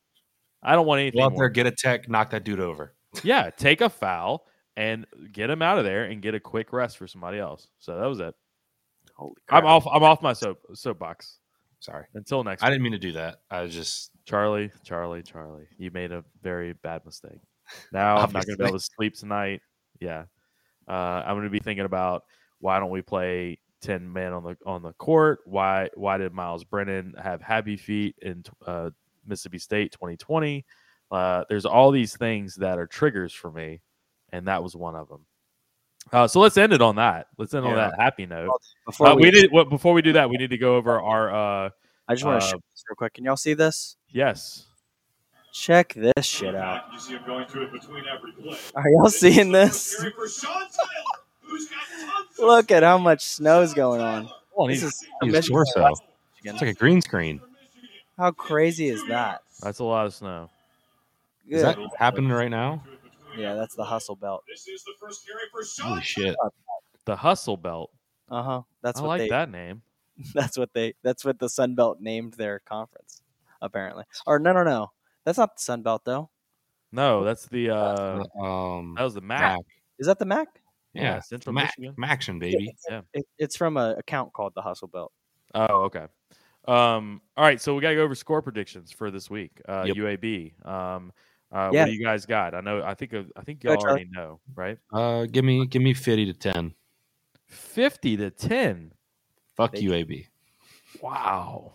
I don't want anything. Go out more. there, get a tech, knock that dude over. yeah, take a foul and get him out of there and get a quick rest for somebody else. So that was it. Holy crap! I'm off. I'm off my soap soapbox. Sorry, Until next. I week. didn't mean to do that. I was just Charlie, Charlie, Charlie. You made a very bad mistake. Now I'm not going to be able to sleep tonight. Yeah, uh, I'm going to be thinking about why don't we play ten men on the on the court? Why why did Myles Brennan have happy feet in uh, Mississippi State 2020? Uh, there's all these things that are triggers for me, and that was one of them. Uh, so let's end it on that. Let's end on that happy note. Before Uh, we, we did what before we do that. We need to go over our uh, I just want to uh, show this real quick. Can y'all see this? yes. Check this shit out. You see him going through it between every play. Are y'all seeing this? Cheering for Sean Tyler, who's got tons of Look at how much snow's going on. Well, This he's- is he's torso. It's like a green screen. How crazy is that? That's a lot of snow. Is that happening right now? Yeah, that's the hustle belt. This is the first carry for Sean Holy shit! The hustle belt. Uh huh. That's I what like they. that name. That's what they. That's what the Sun Belt named their conference. Apparently, or no, no, no. That's not the Sun Belt though. No, that's the uh um, that was the Mac. Mac. Is that the MAC? Yeah, Yeah, Central Mac, Michigan. Maction, baby. Yeah. It, it's from a account called the Hustle Belt. Oh, okay. Um, all right, so we gotta go over score predictions for this week. Uh Yep. UAB. Um uh, Yeah. what do you guys got? I know I think I think y'all Charlie. already know, right? Uh, give me, give me fifty to ten. Fifty to ten. Fuck They- AB. Wow.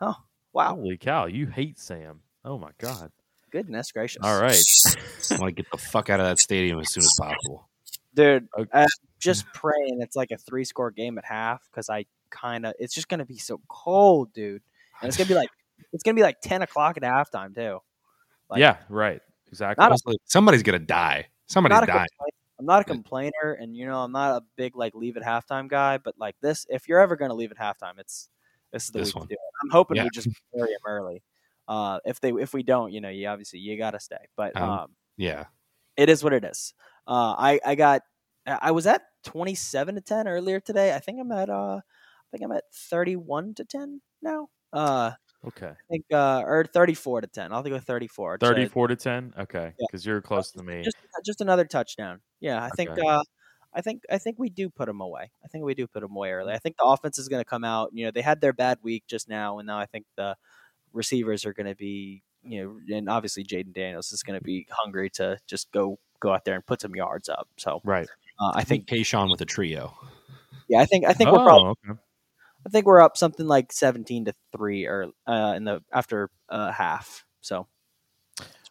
Oh wow, Holy cow, you hate Sam. Oh my god. goodness gracious! All right. I want to get the fuck out of that stadium as soon as possible. dude. Okay. I'm just praying it's like a three score game at half because I kind of it's just gonna be so cold, dude, and it's gonna be like it's gonna be like ten o'clock at halftime too. Like- yeah, right. Exactly. Not a- Honestly, somebody's gonna die. Somebody's not a dying. I'm not a complainer, and you know I'm not a big like leave at halftime guy. But like this, if you're ever gonna leave at halftime, it's this is the This week one. to do it. I'm hoping Yeah. we just bury him early. Uh, if they if we don't, you know, you obviously you gotta stay. But Um, um, Yeah. it is what it is. Uh, I I got I was at 27 to 10 earlier today. I think I'm at uh I think I'm at 31 to 10 now. Uh, okay. I think uh or 34 to 10. I'll go 34. 34 to 10? Okay. Yeah. Because you're close to me. just just another touchdown. Yeah, I think uh I think I think we do put them away. I think we do put them away early. I think the offense is going to come out. You know, they had their bad week just now, and now I think the receivers are going to be, you know, and obviously Jayden Daniels is going to be hungry to just go go out there and put some yards up. So Right. uh, I I think think, Kayshon with a trio. yeah, I think I think we're probably Oh, okay. I think we're up something like seventeen to three or uh, in the after uh, half. So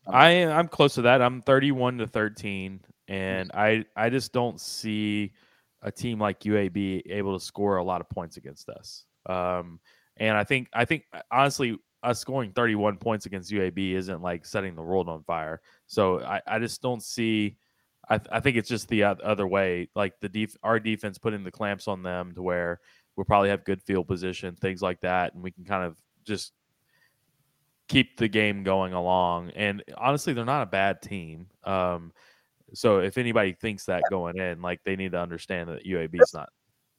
I I'm close to that. I'm 31 to 13, and I I just don't see a team like UAB able to score a lot of points against us. Um, and I think I think honestly, us scoring 31 points against UAB isn't like setting the world on fire. So I I just don't see. I, th- I think it's just the other way. Like the def- our defense putting the clamps on them to where we'll probably have good field position, things like that, and we can kind of just keep the game going along. And honestly, they're not a bad team. Um, so if anybody thinks that going in, like they need to understand that UAB is not.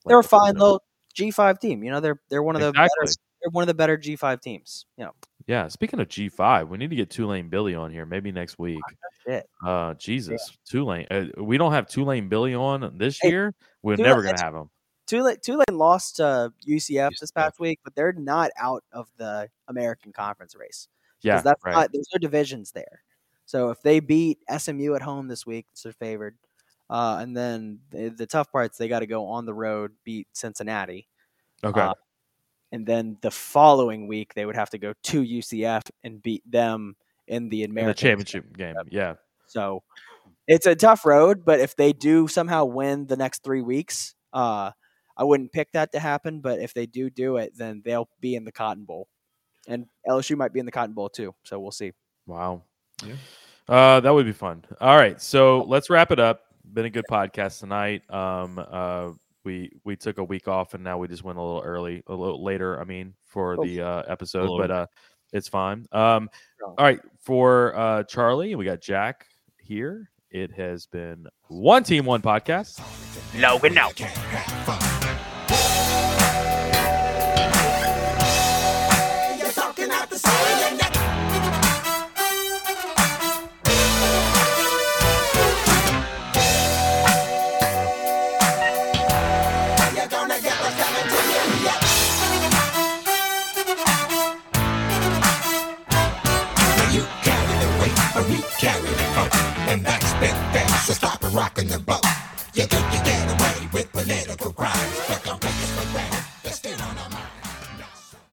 like, they're a fine little G five team. You know, they're they're one of the Exactly. better, they're one of the better G five teams. You know, Yeah. Speaking of G five, we need to get Tulane Billy on here maybe next week. shit. Uh, Jesus, Tulane. Uh, we don't have Tulane Billy on this Hey, year. We're Tulane- never gonna have him. Tulane, Tulane lost to UCF this past week, but they're not out of the American Conference race. Yeah. that's right. not there's no divisions there. So if they beat SMU at home this week, it's their favored. Uh, and then the, the tough part's they got to go on the road, beat Cincinnati, okay. uh, and then the following week they would have to go to UCF and beat them in the In American the championship game. Yeah. So it's a tough road, but if they do somehow win the next three weeks, uh, I wouldn't pick that to happen. But if they do do it, then they'll be in the Cotton Bowl, and LSU might be in the Cotton Bowl too. So we'll see. Wow. Yeah. Uh, that would be fun. All right, so let's wrap it up. Been a good podcast tonight. Um, uh, we we took a week off and now we just went a little early, a little later. I mean, for Oh. the uh, episode, but uh, it's fine. Um, all right, for uh, Charlie, we got Jack here. It has been one team, one podcast. Logan out. Can't have fun. rocking the boat.